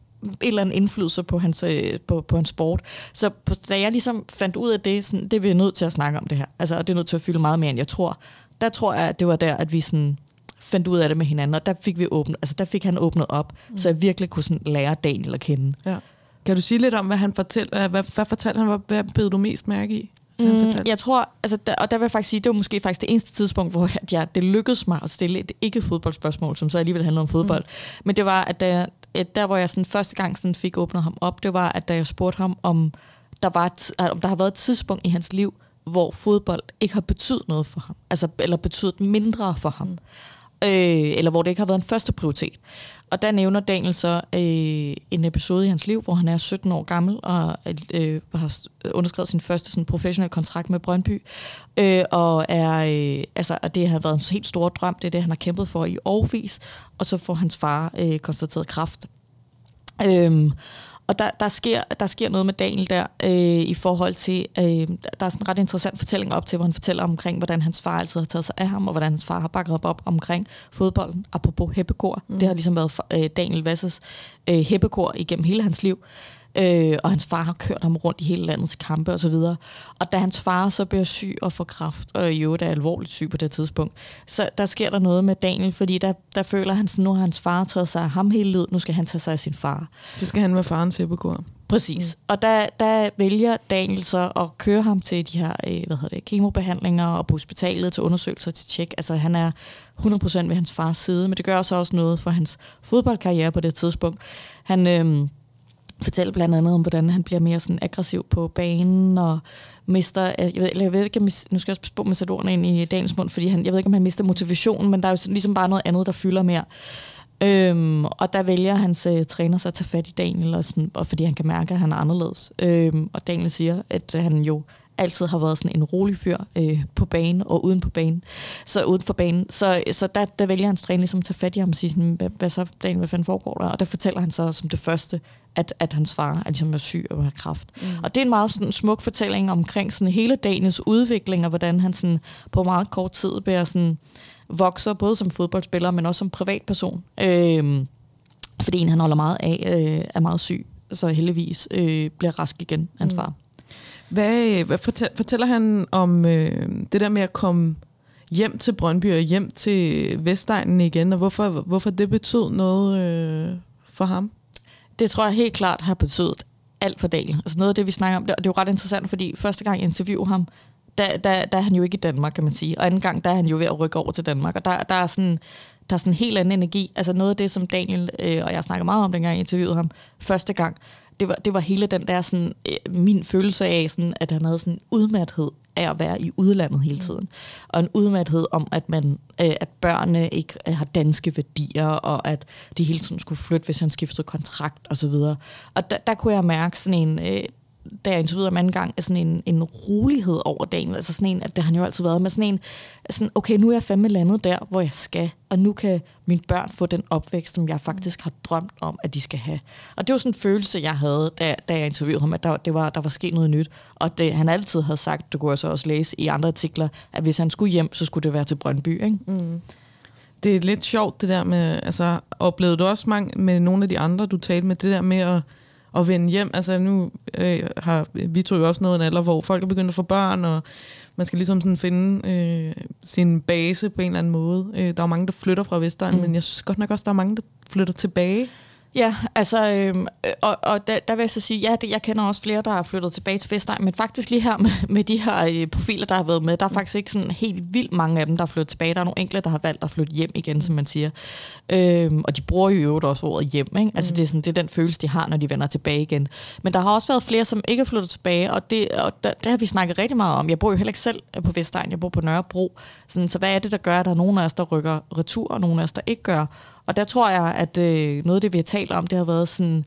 eller anden indflydelse på hans, øh, på, på hans sport. Så da jeg ligesom fandt ud af det, sådan, det er vi nødt til at snakke om det her. Altså, og det er nødt til at fylde meget mere, end jeg tror. Der tror jeg, at det var der, at vi sådan fandt ud af det med hinanden, og der fik, vi åbnet, altså der fik han åbnet op, mm. så jeg virkelig kunne sådan lære Daniel at kende. Ja. Kan du sige lidt om, hvad han fortæller? Hvad, hvad fortalte han? Hvad, hvad bed du mest mærke i? Mm, jeg tror, altså der, og der vil jeg faktisk sige, det var måske faktisk det eneste tidspunkt, hvor jeg, ja, det lykkedes mig at stille et ikke-fodboldspørgsmål, som så alligevel handlede om fodbold. Mm. Men det var, at da, der hvor jeg sådan første gang sådan fik åbnet ham op, det var, at da jeg spurgte ham, om der, var om der har været et tidspunkt i hans liv, hvor fodbold ikke har betydet noget for ham, altså, eller betydet mindre for ham, mm. øh, eller hvor det ikke har været en første prioritet. Og der nævner Daniel så øh, en episode i hans liv, hvor han er 17 år gammel og øh, øh, har underskrevet sin første sådan, professionelle kontrakt med Brøndby. Øh, og, er, øh, altså, og det har været en helt stor drøm, det er det, han har kæmpet for i årvis. Og så får hans far øh, konstateret kraft. Øh, og der, der, sker, der sker noget med Daniel der, øh, i forhold til, øh, der er sådan en ret interessant fortælling op til, hvor han fortæller omkring, hvordan hans far altid har taget sig af ham, og hvordan hans far har bakket op, op omkring fodbolden, apropos Heppekor. Mm. Det har ligesom været øh, Daniel Vasses øh, Heppekor igennem hele hans liv øh, og hans far har kørt ham rundt i hele landets kampe og så videre. Og da hans far så bliver syg og får kraft, og i øvrigt er alvorligt syg på det tidspunkt, så der sker der noget med Daniel, fordi der, der føler han, at nu har hans far taget sig af ham hele livet, nu skal han tage sig af sin far. Det skal han være faren til på gård. Præcis. Mm. Og der, der vælger Daniel så at køre ham til de her øh, hvad hedder det, kemobehandlinger og på hospitalet til undersøgelser til tjek. Altså han er 100% ved hans fars side, men det gør så også noget for hans fodboldkarriere på det tidspunkt. Han, øh, fortæller blandt andet om, hvordan han bliver mere sådan aggressiv på banen, og mister, øh, jeg ved, jeg ved ikke, nu skal jeg også med sætte ordene ind i dagens mund, fordi han, jeg ved ikke, om han mister motivationen, men der er jo ligesom bare noget andet, der fylder mere. Øhm, og der vælger hans øh, træner så at tage fat i Daniel, og, sådan, og fordi han kan mærke, at han er anderledes. Øhm, og Daniel siger, at øh, han jo altid har været sådan en rolig fyr øh, på banen og uden på banen. Så uden for banen. Så, så der, der vælger hans træner ligesom at tage fat i ham og sige sådan, hvad, hvad så, Daniel, hvad fanden foregår der? Og der fortæller han så som det første, at, at hans far er, ligesom er syg og har kraft. Mm. Og det er en meget sådan, smuk fortælling omkring sådan, hele dagens udvikling, og hvordan han sådan, på meget kort tid bliver sådan, vokser, både som fodboldspiller, men også som privatperson. Øh, fordi en, han holder meget af, øh, er meget syg, så heldigvis øh, bliver rask igen, hans mm. far. Hvad, hvad fortæller, fortæller han om øh, det der med at komme hjem til Brøndby og hjem til Vestegnen igen, og hvorfor, hvorfor det betød noget øh, for ham? Det tror jeg helt klart har betydet alt for Daniel. Altså noget af det, vi snakker om, det, det er jo ret interessant, fordi første gang jeg interviewer ham, der, der, der er han jo ikke i Danmark, kan man sige. Og anden gang, der er han jo ved at rykke over til Danmark. Og der, der er sådan der er sådan en helt anden energi. Altså noget af det, som Daniel øh, og jeg snakker meget om, dengang jeg interviewede ham første gang, det var, det var hele den der sådan, øh, min følelse af, sådan, at han havde sådan en udmathed af at være i udlandet hele tiden. Og en udmathed om, at man øh, at børnene ikke øh, har danske værdier, og at de hele tiden skulle flytte, hvis han skiftede kontrakt osv. Og, og der, der kunne jeg mærke sådan en... Øh, da jeg interviewede ham anden gang, sådan en, en rolighed over dagen. Altså sådan en, at det har han jo altid været med sådan en, sådan, okay, nu er jeg fandme landet der, hvor jeg skal, og nu kan mine børn få den opvækst, som jeg faktisk har drømt om, at de skal have. Og det var sådan en følelse, jeg havde, da, da jeg interviewede ham, at der, det var, der var sket noget nyt. Og det, han altid havde sagt, det kunne jeg så også læse i andre artikler, at hvis han skulle hjem, så skulle det være til Brøndby. Ikke? Mm. Det er lidt sjovt, det der med, altså, oplevede du også mange med nogle af de andre, du talte med, det der med at at vende hjem. Altså nu øh, har vi tror jo også noget en alder, hvor folk er begyndt at få børn, og man skal ligesom sådan finde øh, sin base på en eller anden måde. Øh, der er mange, der flytter fra Vestegnen, mm. men jeg synes godt nok også, der er mange, der flytter tilbage. Ja, altså, øhm, og, og der, der vil jeg så sige, ja, det, jeg kender også flere, der har flyttet tilbage til Vestegn, men faktisk lige her med, med de her øh, profiler, der har været med, der er faktisk ikke sådan helt vildt mange af dem, der har flyttet tilbage. Der er nogle enkelte, der har valgt at flytte hjem igen, som man siger. Øhm, og de bruger jo i øvrigt også ordet hjem, ikke? Altså, det er, sådan, det er den følelse, de har, når de vender tilbage igen. Men der har også været flere, som ikke er flyttet tilbage, og det, og der, det har vi snakket rigtig meget om. Jeg bor jo heller ikke selv på Vestegn, jeg bor på Nørrebro. Sådan, så hvad er det, der gør, at der er nogen af os, der rykker retur, og nogen af os, der ikke gør? Og der tror jeg, at øh, noget af det, vi har talt om, det har været sådan,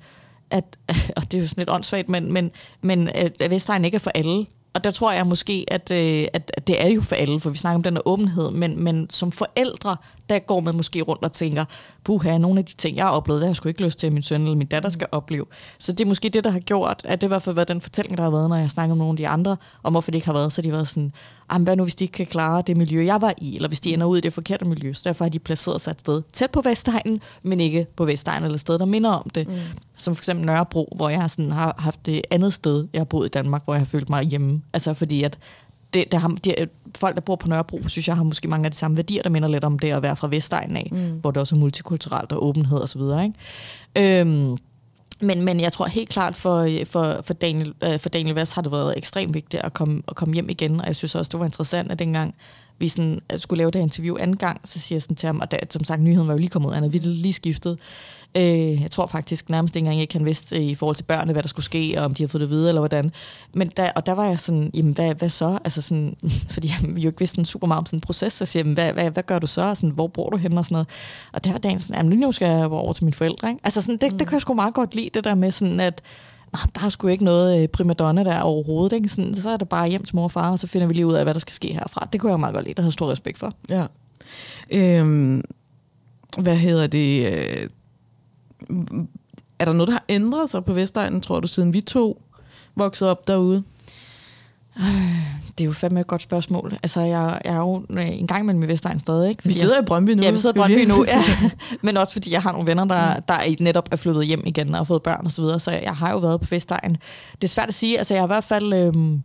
at, og det er jo sådan lidt åndssvagt, men, men, men at Vestegn ikke er for alle. Og der tror jeg måske, at, øh, at, at det er jo for alle, for vi snakker om den der åbenhed, men, men som forældre, der går man måske rundt og tænker, puha, nogle af de ting, jeg har oplevet, det har jeg sgu ikke lyst til, at min søn eller min datter skal opleve. Så det er måske det, der har gjort, at det i hvert fald været den fortælling, der har været, når jeg snakker med nogle af de andre, om hvorfor de ikke har været, så de har været sådan, hvad nu hvis de ikke kan klare det miljø, jeg var i, eller hvis de ender ud i det forkerte miljø. Så derfor har de placeret sig et sted tæt på Vestegnen, men ikke på Vestegnen, eller et sted, der minder om det. Mm. Som for eksempel Nørrebro, hvor jeg sådan har haft det andet sted, jeg har boet i Danmark, hvor jeg har følt mig hjemme. Altså fordi at det, det har, de, folk, der bor på Nørrebro, synes jeg har måske mange af de samme værdier, der minder lidt om det at være fra Vestegnen af, mm. hvor det også er multikulturelt og åbenhed osv. Øhm, men, men jeg tror helt klart for, for, for, Daniel, øh, for Daniel Vest har det været ekstremt vigtigt at komme, at komme hjem igen, og jeg synes også, det var interessant, at dengang vi sådan, skulle lave det interview anden gang, så siger jeg sådan til ham, og der, som sagt, nyheden var jo lige kommet ud, han havde lige skiftet, Øh, jeg tror faktisk nærmest ikke engang, jeg kan vidste øh, i forhold til børnene, hvad der skulle ske, og om de har fået det videre, eller hvordan. Men der, og der var jeg sådan, jamen hvad, hvad så? Altså sådan, fordi jeg jo ikke vidste sådan super meget om sådan en proces, så siger jeg, hvad, hvad, hvad gør du så? Og sådan, hvor bor du henne? Og sådan noget. Og der var dagen sådan, jamen nu skal jeg over til mine forældre. Ikke? Altså sådan, det, mm. det kan jeg sgu meget godt lide, det der med sådan, at der er sgu ikke noget øh, primadonna der overhovedet. Ikke? Sådan, så er det bare hjem til mor og far, og så finder vi lige ud af, hvad der skal ske herfra. Det kunne jeg meget godt lide. Det havde stor respekt for. Ja. Øhm, hvad hedder det? Øh, er der noget, der har ændret sig på Vestegnen, tror du, siden vi to voksede op derude? Det er jo fandme et godt spørgsmål. Altså, jeg, jeg er jo øh, en gang mellem i Vestegn stadig. Ikke? vi sidder jeg, i Brøndby nu. Ja, vi sidder i Brøndby nu, ja. Men også fordi jeg har nogle venner, der, der netop er flyttet hjem igen og har fået børn og så videre. Så jeg har jo været på Vestegn. Det er svært at sige. Altså, jeg har i hvert fald... Øhm,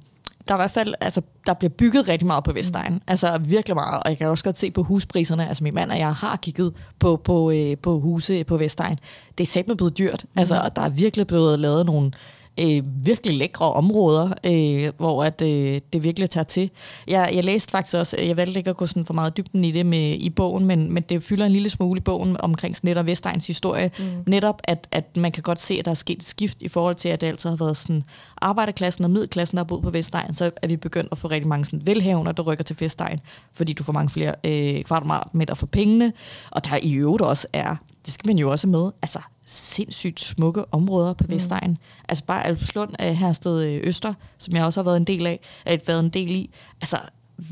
der er i hvert fald, altså, der bliver bygget rigtig meget på Vestegn. Mm. Altså virkelig meget. Og jeg kan også godt se på huspriserne. Altså min mand og jeg har kigget på, på, øh, på huse på Vestegn. Det er sæt blevet dyrt. Mm. Altså, der er virkelig blevet lavet nogle øh, virkelig lækre områder, øh, hvor at, øh, det virkelig tager til. Jeg, jeg læste faktisk også, jeg valgte ikke at gå sådan for meget dybden i det med, i bogen, men, men det fylder en lille smule i bogen omkring netop Vestegns historie. Mm. Netop, at, at man kan godt se, at der er sket et skift i forhold til, at det altid har været sådan arbejderklassen og middelklassen, der har boet på Vestegn, så er vi begyndt at få rigtig mange sådan velhavner, der rykker til Vestegn, fordi du får mange flere øh, kvadratmeter for pengene, og der i øvrigt også er, det skal man jo også med, altså sindssygt smukke områder på. Vestegn. Mm. Altså bare Alpslund, øh, Hersted øh, Øster, som jeg også har været en del af, har været en del i. Altså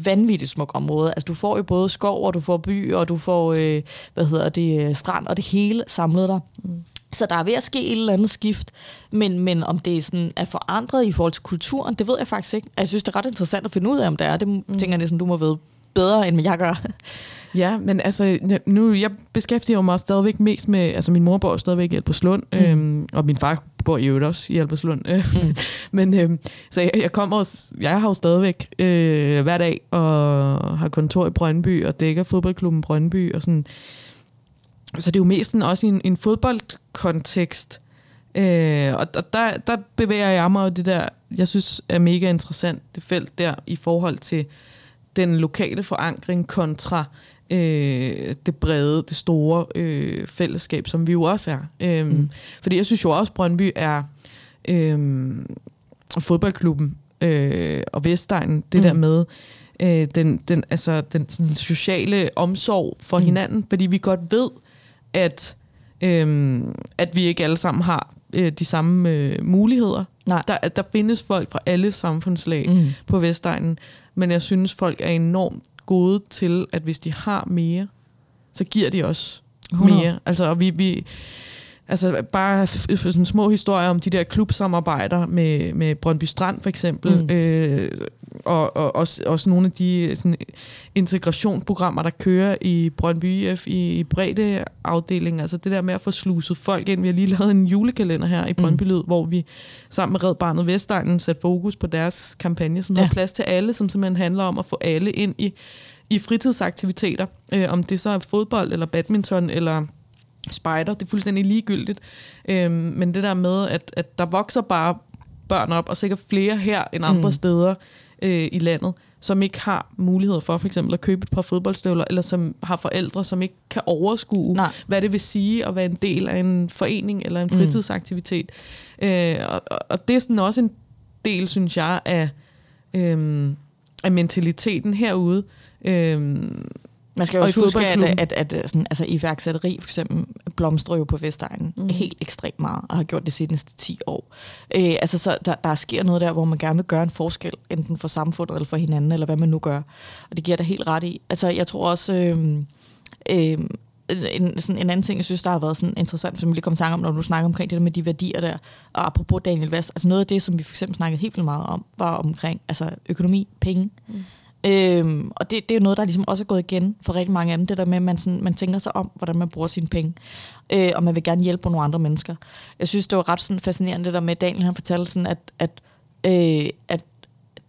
vanvittigt smuk område. Altså du får jo både skov, og du får by, og du får, øh, hvad hedder det, øh, strand, og det hele samlet der. Mm. Så der er ved at ske et eller andet skift, men, men om det er, sådan, er forandret i forhold til kulturen, det ved jeg faktisk ikke. Jeg synes, det er ret interessant at finde ud af, om det er. Det mm. tænker jeg næsten, du må vide bedre, end jeg gør. Ja, men altså, nu, jeg beskæftiger mig stadigvæk mest med, altså min mor bor stadigvæk i Alberslund, mm. øhm, og min far bor i øvrigt også i Alberslund. Mm. men øhm, så jeg, jeg kommer også, jeg har jo stadigvæk øh, hver dag, og har kontor i Brøndby, og dækker fodboldklubben Brøndby, og sådan. Så det er jo mest sådan også i en, en fodboldkontekst, Øh, og der, der bevæger jeg mig jo det der, jeg synes er mega interessant, det felt der, i forhold til den lokale forankring kontra øh, det brede, det store øh, fællesskab, som vi jo også er. Øh, mm. Fordi jeg synes jo også, Brøndby er øh, fodboldklubben øh, og Vestegnen, det mm. der med øh, den, den, altså, den sådan, sociale omsorg for mm. hinanden, fordi vi godt ved, at, øh, at vi ikke alle sammen har øh, de samme øh, muligheder. Nej. Der, der findes folk fra alle samfundslag mm. på Vestegnen, men jeg synes, folk er enormt gode til, at hvis de har mere, så giver de også 100. mere. Altså, og vi, vi, altså bare sådan små historier om de der klubsamarbejder med, med Brøndby Strand for eksempel, mm. øh, og, og også, også nogle af de sådan, integrationsprogrammer, der kører i Brøndby IF i, i bredde afdeling. Altså det der med at få sluset folk ind. Vi har lige lavet en julekalender her i Brøndby Lyd, mm. hvor vi sammen med Red Barnet Vestegnen satte fokus på deres kampagne, som ja. har plads til alle, som simpelthen handler om at få alle ind i, i fritidsaktiviteter. Øh, om det så er fodbold, eller badminton, eller spejder. Det er fuldstændig ligegyldigt. Øhm, men det der med, at, at der vokser bare børn op, og sikkert flere her end andre mm. steder øh, i landet, som ikke har mulighed for for eksempel at købe et par fodboldstøvler, eller som har forældre, som ikke kan overskue, Nej. hvad det vil sige at være en del af en forening eller en fritidsaktivitet. Mm. Øh, og, og det er sådan også en del, synes jeg, af, øh, af mentaliteten herude. Øh, Man skal jo Og også huske, at, at, at, at sådan, altså, iværksætteri for eksempel blomstrer jo på Vestegnen mm. helt ekstremt meget, og har gjort det de seneste 10 år. Øh, altså, så der, der sker noget der, hvor man gerne vil gøre en forskel, enten for samfundet eller for hinanden, eller hvad man nu gør. Og det giver der helt ret i. Altså, jeg tror også... Øh, øh, en, sådan en anden ting, jeg synes, der har været sådan interessant, som jeg lige kom tanke om, når du snakker omkring det der med de værdier der, og apropos Daniel Vest, altså noget af det, som vi for eksempel snakkede helt vildt meget om, var omkring altså økonomi, penge. Mm. Øhm, og det, det er jo noget, der ligesom også er gået igen for rigtig mange af dem, det der med, at man, sådan, man tænker sig om, hvordan man bruger sine penge, øh, og man vil gerne hjælpe nogle andre mennesker. Jeg synes, det var ret sådan fascinerende, det der med, Daniel han fortalte sådan, at, at, øh, at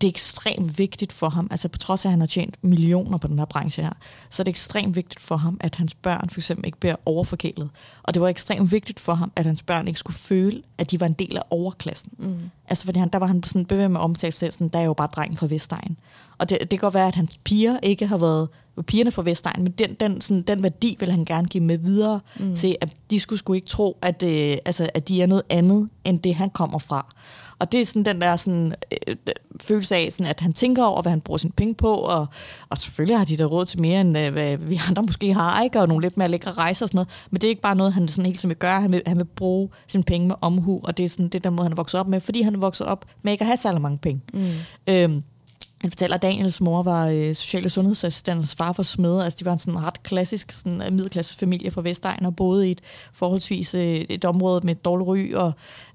det er ekstremt vigtigt for ham, altså på trods af, at han har tjent millioner på den her branche her, så er det ekstremt vigtigt for ham, at hans børn for eksempel ikke bliver overforkælet. Og det var ekstremt vigtigt for ham, at hans børn ikke skulle føle, at de var en del af overklassen. Mm. Altså fordi han, der var han sådan bevæget med at omtale selv, sådan, der er jo bare drengen fra Vestegn. Og det, det kan godt være, at hans piger ikke har været pigerne fra Vestegn, men den, den, sådan, den værdi vil han gerne give med videre mm. til, at de skulle, skulle ikke tro, at, øh, altså, at de er noget andet, end det han kommer fra. Og det er sådan den der sådan, øh, følelse af, sådan, at han tænker over, hvad han bruger sine penge på, og, og selvfølgelig har de der råd til mere, end øh, hvad vi andre måske har, ikke? og nogle lidt mere lækre rejser og sådan noget. Men det er ikke bare noget, han sådan helt som vil gøre. Han vil, han vil bruge sine penge med omhu, og det er sådan det der måde, han er vokset op med, fordi han er vokset op med ikke at have særlig mange penge. Mm. Øhm, han fortæller, at Daniels mor var øh, social- og sundhedsassistent, hans far var smed. Altså, de var en sådan ret klassisk sådan, øh, middelklasse familie fra Vestegn og boede i et forholdsvis øh, et område med et dårligt ry. Og,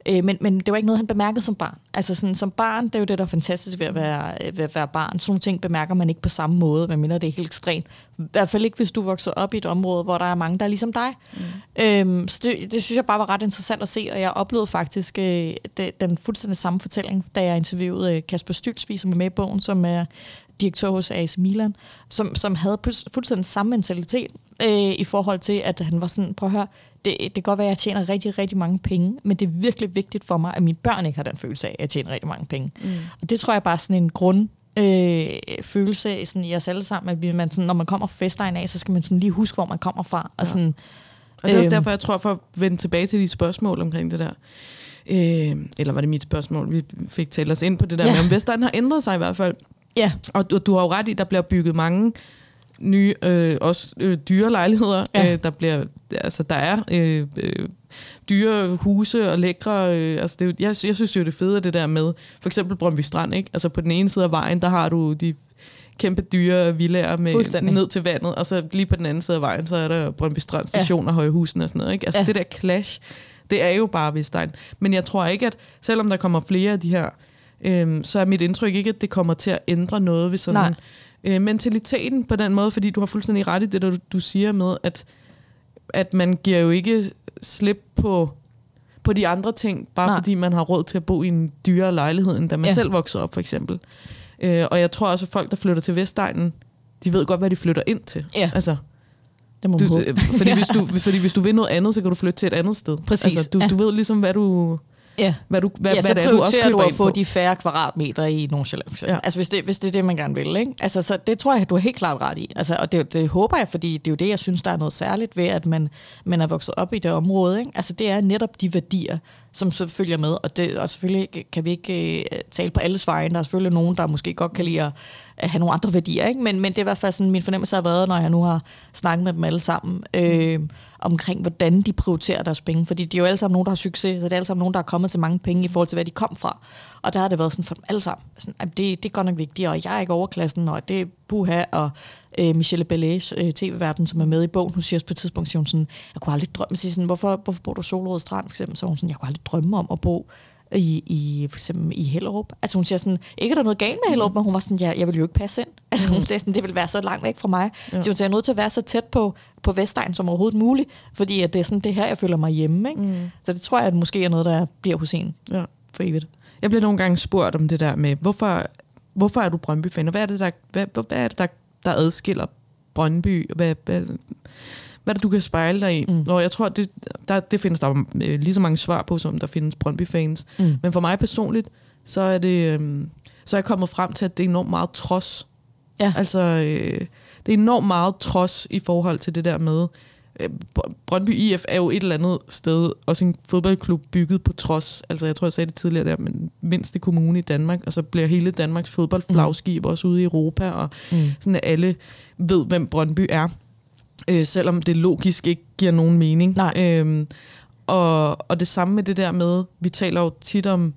øh, men, men det var ikke noget, han bemærkede som barn. Altså sådan, som barn, det er jo det, der er fantastisk ved at være, ved at være barn. Sådan nogle ting bemærker man ikke på samme måde, medmindre det er helt ekstremt. I hvert fald ikke, hvis du vokser op i et område, hvor der er mange, der er ligesom dig. Mm. Øhm, så det, det synes jeg bare var ret interessant at se, og jeg oplevede faktisk øh, det, den fuldstændig samme fortælling, da jeg interviewede øh, Kasper Stylsvig, som er med i bogen, som er direktør hos AC Milan, som, som havde fuldstændig samme mentalitet øh, i forhold til, at han var sådan, prøv at høre, det, det kan godt være, at jeg tjener rigtig, rigtig mange penge, men det er virkelig vigtigt for mig, at mine børn ikke har den følelse af, at jeg tjener rigtig mange penge. Mm. Og det tror jeg bare er sådan en grund øh, følelse sådan, i os alle sammen, at vi, man sådan, når man kommer fra Vestegn af, så skal man sådan lige huske, hvor man kommer fra. Og, sådan, Og det er også Øhm. derfor, jeg tror, for at vende tilbage til de spørgsmål omkring det der. Øh, eller var det mit spørgsmål? Vi fik talt os ind på det der ja. med, om Vestegn har ændret sig i hvert fald. ja, Og du, du har jo ret i, der bliver bygget mange nye, øh, også øh, dyre lejligheder. Ja. Øh, der bliver, altså der er øh, øh, dyre huse og lækre. Øh, altså det, jeg, jeg synes jo, det fede er det der med, for eksempel Brøndby Strand, ikke? Altså på den ene side af vejen, der har du de kæmpe dyre villager med ned til vandet, og så lige på den anden side af vejen, så er der Brøndby Strand station ja. og Højhusen og sådan noget. Ikke? Altså ja. det der clash, det er jo bare Vestegn. Men jeg tror ikke, at selvom der kommer flere af de her, øhm, så er mit indtryk ikke, at det kommer til at ændre noget ved sådan Nej. Øh, mentaliteten på den måde, fordi du har fuldstændig ret i det, du, du siger med, at, at man giver jo ikke slip på, på de andre ting, bare Nej. Fordi man har råd til at bo i en dyrere lejlighed, end da man Ja. selv voksede op, for eksempel. Øh, og jeg tror også, at folk, der flytter til Vestegnen, de ved godt, hvad de flytter ind til. Ja. Altså, det må du, håbe. fordi, hvis du, fordi hvis du vil noget andet, så kan du flytte til et andet sted. Præcis, Altså, du, ja. du ved ligesom, hvad du, Ja. hvad, du, hvad, ja, så hvad det er, du også køber du at få på. de færre kvadratmeter i Nordsjælland. Ja. Altså hvis det, hvis det er det, man gerne vil. Ikke? Altså, så det tror jeg, du er helt klart ret i. Altså, og det, det håber jeg, fordi det er jo det, jeg synes, der er noget særligt ved, at man, man er vokset op i det område. Ikke? Altså det er netop de værdier, som så følger med. Og, det, og selvfølgelig kan vi ikke øh, tale på alles vegne. Der er selvfølgelig nogen, der måske godt kan lide at, at have nogle andre værdier. Ikke? Men, men det er i hvert fald sådan, min fornemmelse har været, når jeg nu har snakket med dem alle sammen, øh, omkring hvordan de prioriterer deres penge. Fordi de er jo alle sammen nogen, der har succes, så det er alle sammen nogen, der er kommet til mange penge i forhold til, hvad de kom fra. Og der har det været sådan for dem alle sammen. Sådan, at det, det er godt nok vigtigt, og jeg er ikke overklassen, og det er buha, og øh, Michelle Bellet, øh, tv-verden, som er med i bogen, hun siger også på et tidspunkt, siger hun sådan, jeg kunne aldrig drømme, siger sådan, hvorfor, hvorfor bor du Solrød Strand, for eksempel? Så hun sådan, jeg kunne aldrig drømme om at bo i, i, for eksempel i Hellerup. Altså hun siger sådan, ikke er der noget galt med Hellerup, men hun var sådan, jeg, jeg vil jo ikke passe ind. Altså hun siger sådan, det vil være så langt væk fra mig. Ja. Så hun siger, jeg er nødt til at være så tæt på, på Vestegn som overhovedet muligt, fordi at det er sådan, det her, jeg føler mig hjemme. Ikke? Mm. Så det tror jeg, at måske er noget, der bliver hos en Ja. for evigt. Jeg bliver nogle gange spurgt om det der med, hvorfor, hvorfor er du Brøndby-fan, og hvad er det, der, hvad, hvad er det, der, der adskiller Brøndby? Hvad, hvad, hvad der du kan spejle dig i. Mm. Og jeg tror, det, der, det findes der øh, lige så mange svar på, som der findes Brøndby-fans. Mm. Men for mig personligt, så er det... Øh, så er jeg kommet frem til, at det er enormt meget trods. Ja. Altså, øh, det er enormt meget trods i forhold til det der med, Brøndby IF er jo et eller andet sted, også en fodboldklub bygget på trods. Altså, jeg tror, jeg sagde det tidligere der, men mindste kommune i Danmark, og så bliver hele Danmarks fodboldflagskib mm. også ude i Europa, og mm. sådan at alle ved, hvem Brøndby er. Øh, selvom det logisk ikke giver nogen mening. Nej. Øhm, og, og det samme med det der med, vi taler jo tit om,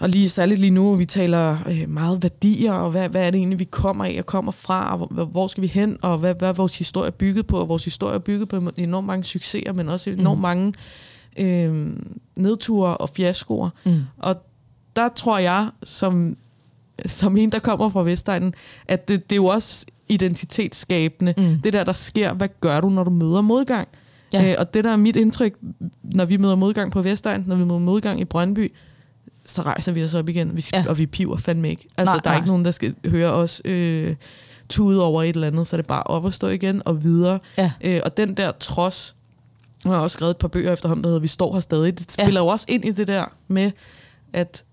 og lige særligt lige nu, vi taler øh, meget værdier, og hvad, hvad er det egentlig, vi kommer af og kommer fra, og hvor, hvor skal vi hen, og hvad, hvad er vores historie bygget på, og vores historie er bygget på enormt mange succeser, men også enormt mm. mange øh, nedture og fiaskoer. Mm. Og der tror jeg, som, som en, der kommer fra Vestegnen, at det, det er jo også identitetsskabende. Mm. Det der, der sker, hvad gør du, når du møder modgang? Ja. Øh, og det, der er mit indtryk, når vi møder modgang på Vestegn, når vi møder modgang i Brøndby, så rejser vi os op igen, vi ja. og vi piver fandme ikke. Altså, nej, der er nej. ikke nogen, der skal høre os øh, tude over et eller andet, så er det bare op og stå igen og videre. Ja. Øh, og den der trods, jeg har også skrevet et par bøger efterhånden, der hedder Vi står her stadig. Det spiller ja. jo også ind i det der med at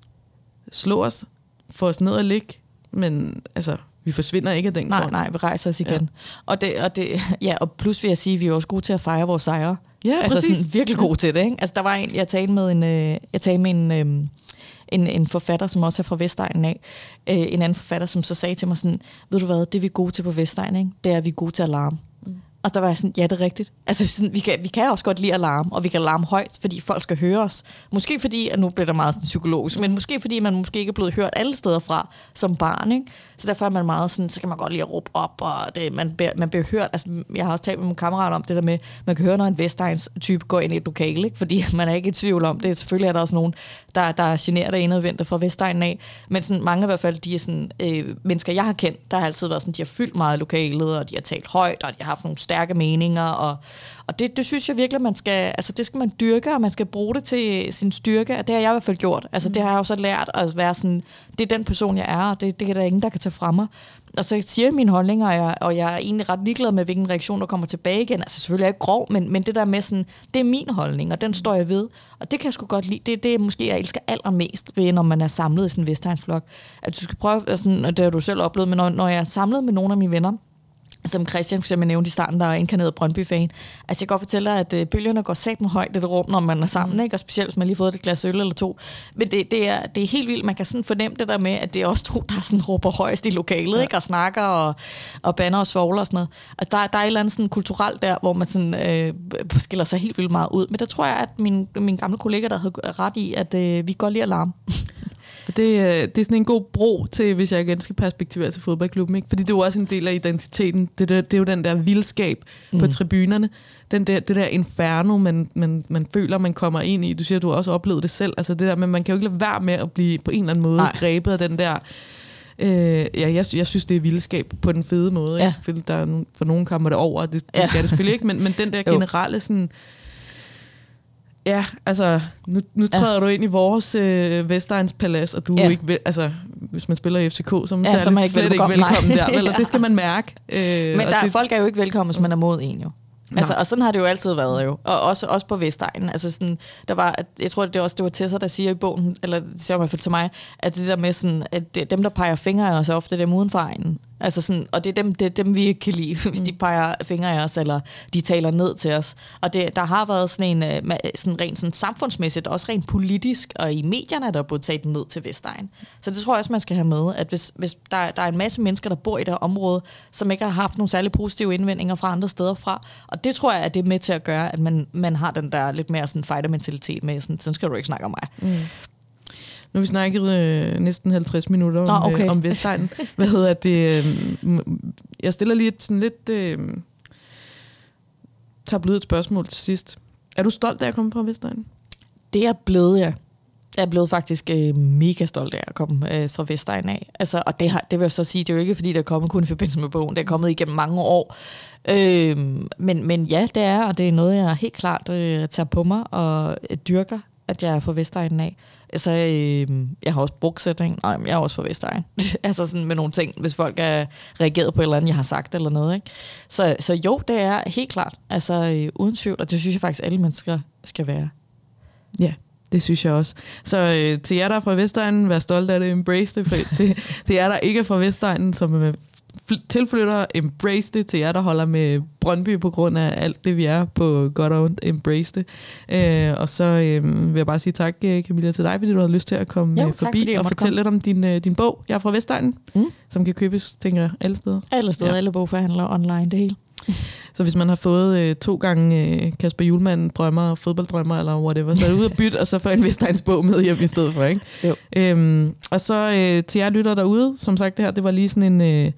slå os, få os ned og ligge, men altså, vi forsvinder ikke af den Nej, grund. nej, vi rejser os igen. Ja. Og, det, og, det, ja, og plus vil jeg sige, at vi er også gode til at fejre vores sejre. Ja, altså præcis. Sådan, virkelig gode til det. Ikke? Altså, der var en, jeg talte med en, øh, jeg talte med en, øh, en, en forfatter, som også er fra Vestegnen af, øh, en anden forfatter, som så sagde til mig sådan, ved du hvad, det vi er gode til på Vestegnen, ikke? det er, at vi er gode til alarm. Og der var jeg sådan, ja, det er rigtigt. Altså, sådan, vi, kan, vi kan også godt lide alarm, og vi kan alarme højt, fordi folk skal høre os. Måske fordi, at nu bliver der meget sådan psykologisk, men måske fordi, man måske ikke er blevet hørt alle steder fra som barn. Ikke? Så derfor er man meget sådan, så kan man godt lide at råbe op, og det, man, bliver, man bliver hørt. Altså, jeg har også talt med min kammerat om det der med, man kan høre, når en Vestegns type går ind i et lokale, ikke? fordi man er ikke i tvivl om det. Selvfølgelig er der også nogen, der, der er generet af indadvendte fra Vestegnen af, men sådan, mange i hvert fald, de er sådan, øh, mennesker, jeg har kendt, der har altid været sådan, de har fyldt meget lokalet, og de har talt højt, og de har haft nogle stærke meninger, og, og det, det synes jeg virkelig, man skal, altså det skal man dyrke, og man skal bruge det til sin styrke, og det har jeg i hvert fald gjort. Altså mm. det har jeg jo så lært at være sådan, det er den person, jeg er, og det, det er der ingen, der kan tage fra mig. Og så siger jeg mine holdninger, og jeg, og jeg er egentlig ret ligeglad med, hvilken reaktion, der kommer tilbage igen. Altså selvfølgelig er jeg ikke grov, men, men det der med sådan, det er min holdning, og den står jeg ved. Og det kan jeg sgu godt lide. Det, det er måske, jeg elsker allermest ved, når man er samlet i sådan en Vestegnsflok. At du skal prøve, sådan, og det har du selv oplevet, men når, når jeg er samlet med nogle af mine venner, som Christian for eksempel nævnte i starten, der er inkarneret Brøndby-fan. Altså jeg kan godt fortælle dig, at øh, bølgerne går sat med højt i det rum, når man er sammen, mm. ikke? og specielt hvis man lige har fået et glas øl eller to. Men det, det, er, det er helt vildt, man kan sådan fornemme det der med, at det er også to, der sådan råber højst i lokalet, ja. ikke? og snakker og, og banner og svogler og sådan noget. Altså der, der er et eller andet sådan kulturelt der, hvor man sådan, øh, skiller sig helt vildt meget ud. Men der tror jeg, at min, min gamle kollega, der havde ret i, at øh, vi går lige alarm. Det, øh, det er sådan en god bro til, hvis jeg igen skal perspektivere til fodboldklubben. Ikke? Fordi det er jo også en del af identiteten. Det, det, det er jo den der vildskab mm. på tribunerne. Den der, det der inferno, man, man, man føler, man kommer ind i. Du siger, du har også oplevet det selv. Altså det der, men man kan jo ikke lade være med at blive på en eller anden måde Nej. grebet af den der... Øh, ja, jeg, jeg synes, det er vildskab på den fede måde. Ja. Ikke? Selvfølgelig, der er, for nogen kommer det over, det, det ja. skal det selvfølgelig ikke, men, men den der generelle sådan Ja, altså, nu, nu træder ja. du ind i vores øh, Vestegns Palads, og du ja. er ikke, altså, hvis man spiller i FCK, så er man, ja, så man ikke slet velkommen, ikke velkommen der, vel? Og det skal man mærke. Øh, Men der, det, folk er jo ikke velkommen, hvis man er mod en, jo. Altså, og sådan har det jo altid været jo. Og også, også på Vestegnen. Altså sådan, der var, jeg tror, det var også det var Tessa, der siger i bogen, eller det siger i hvert fald til mig, at det der med sådan, at det, dem, der peger fingre er også ofte dem uden for egen. Altså sådan, og det er, dem, det er dem, vi ikke kan lide, hvis de mm. peger fingre af os, eller de taler ned til os. Og det, der har været sådan en, øh, sådan rent sådan samfundsmæssigt, også rent politisk, og i medierne, der er blevet taget ned til Vestegn. Så det tror jeg også, man skal have med, at hvis, hvis der, der er en masse mennesker, der bor i det område, som ikke har haft nogle særlig positive indvendinger fra andre steder fra, og det tror jeg, at det er med til at gøre, at man, man har den der lidt mere sådan fighter-mentalitet med, sådan, sådan skal du ikke snakke om mig. Mm. Nu har vi snakket øh, næsten 50 minutter om, okay. øh, om Vestegnen. Hvad hedder det? Øh, jeg stiller lige et sådan lidt øh, tabloidt spørgsmål til sidst. Er du stolt af at komme fra Vestegnen? Det er blevet, ja. Jeg er blevet faktisk øh, mega stolt af at komme øh, fra Vestegn af. Altså, og det, har, det vil jeg så sige, det er jo ikke fordi, det er kommet kun i forbindelse med bogen. Det er kommet igennem mange år. Øh, men, men ja, det er, og det er noget, jeg helt klart øh, tager på mig og dyrker at jeg er fra Vestegnen af. Altså, øh, jeg har også brugt sætning. Nej, men jeg er også fra Vestegn. altså sådan med nogle ting, hvis folk er reageret på et eller andet, jeg har sagt eller noget. Ikke? Så, så jo, det er helt klart. Altså øh, uden tvivl, og det synes jeg faktisk, alle mennesker skal være. Ja, det synes jeg også. Så øh, til jer, der er fra Vestegnen, vær stolt af det, embrace det. For, til, til jer, der ikke er fra Vestegnen, som er tilflytter, embrace det. Til jer, der holder med Brøndby på grund af alt det, vi er på godt og ondt, embrace det. Øh, og så øh, vil jeg bare sige tak, øh, Camilla, til dig, fordi du har lyst til at komme jo, øh, forbi tak, og fortælle lidt om din, øh, din bog. Jeg er fra Vestegnen, mm. som kan købes, tænker jeg, alle steder. Alle steder, ja. alle bogforhandlere online, det hele. Så hvis man har fået øh, to gange øh, Kasper Julemand drømmer, fodbolddrømmer eller whatever, så er det ud at bytte, og så får en Vestegns bog med hjem i stedet for, ikke? Jo. Øhm, og så øh, til jer lytter derude, som sagt det her, det var lige sådan en, øh,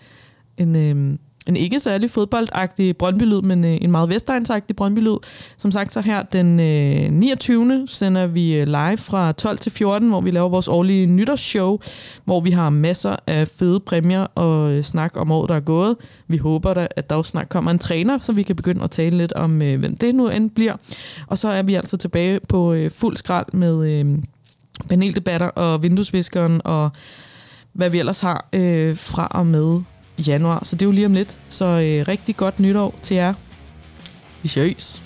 en, øh, en ikke særlig fodboldagtig Brøndby-lyd, men øh, en meget Vestegnsagtig Brøndby-lyd. Som sagt så her den øh, 29. sender vi øh, live fra 12 til 14, hvor vi laver vores årlige nytårsshow, hvor vi har masser af fede præmier og øh, snak om året, der er gået. Vi håber da, at der også snart kommer en træner, så vi kan begynde at tale lidt om, øh, hvem det nu end bliver. Og så er vi altså tilbage på øh, fuld skrald med øh, paneldebatter og vinduesviskeren og hvad vi ellers har øh, fra og med januar. Så det er jo lige om lidt. Så øh, rigtig godt nytår til jer. Vi ses.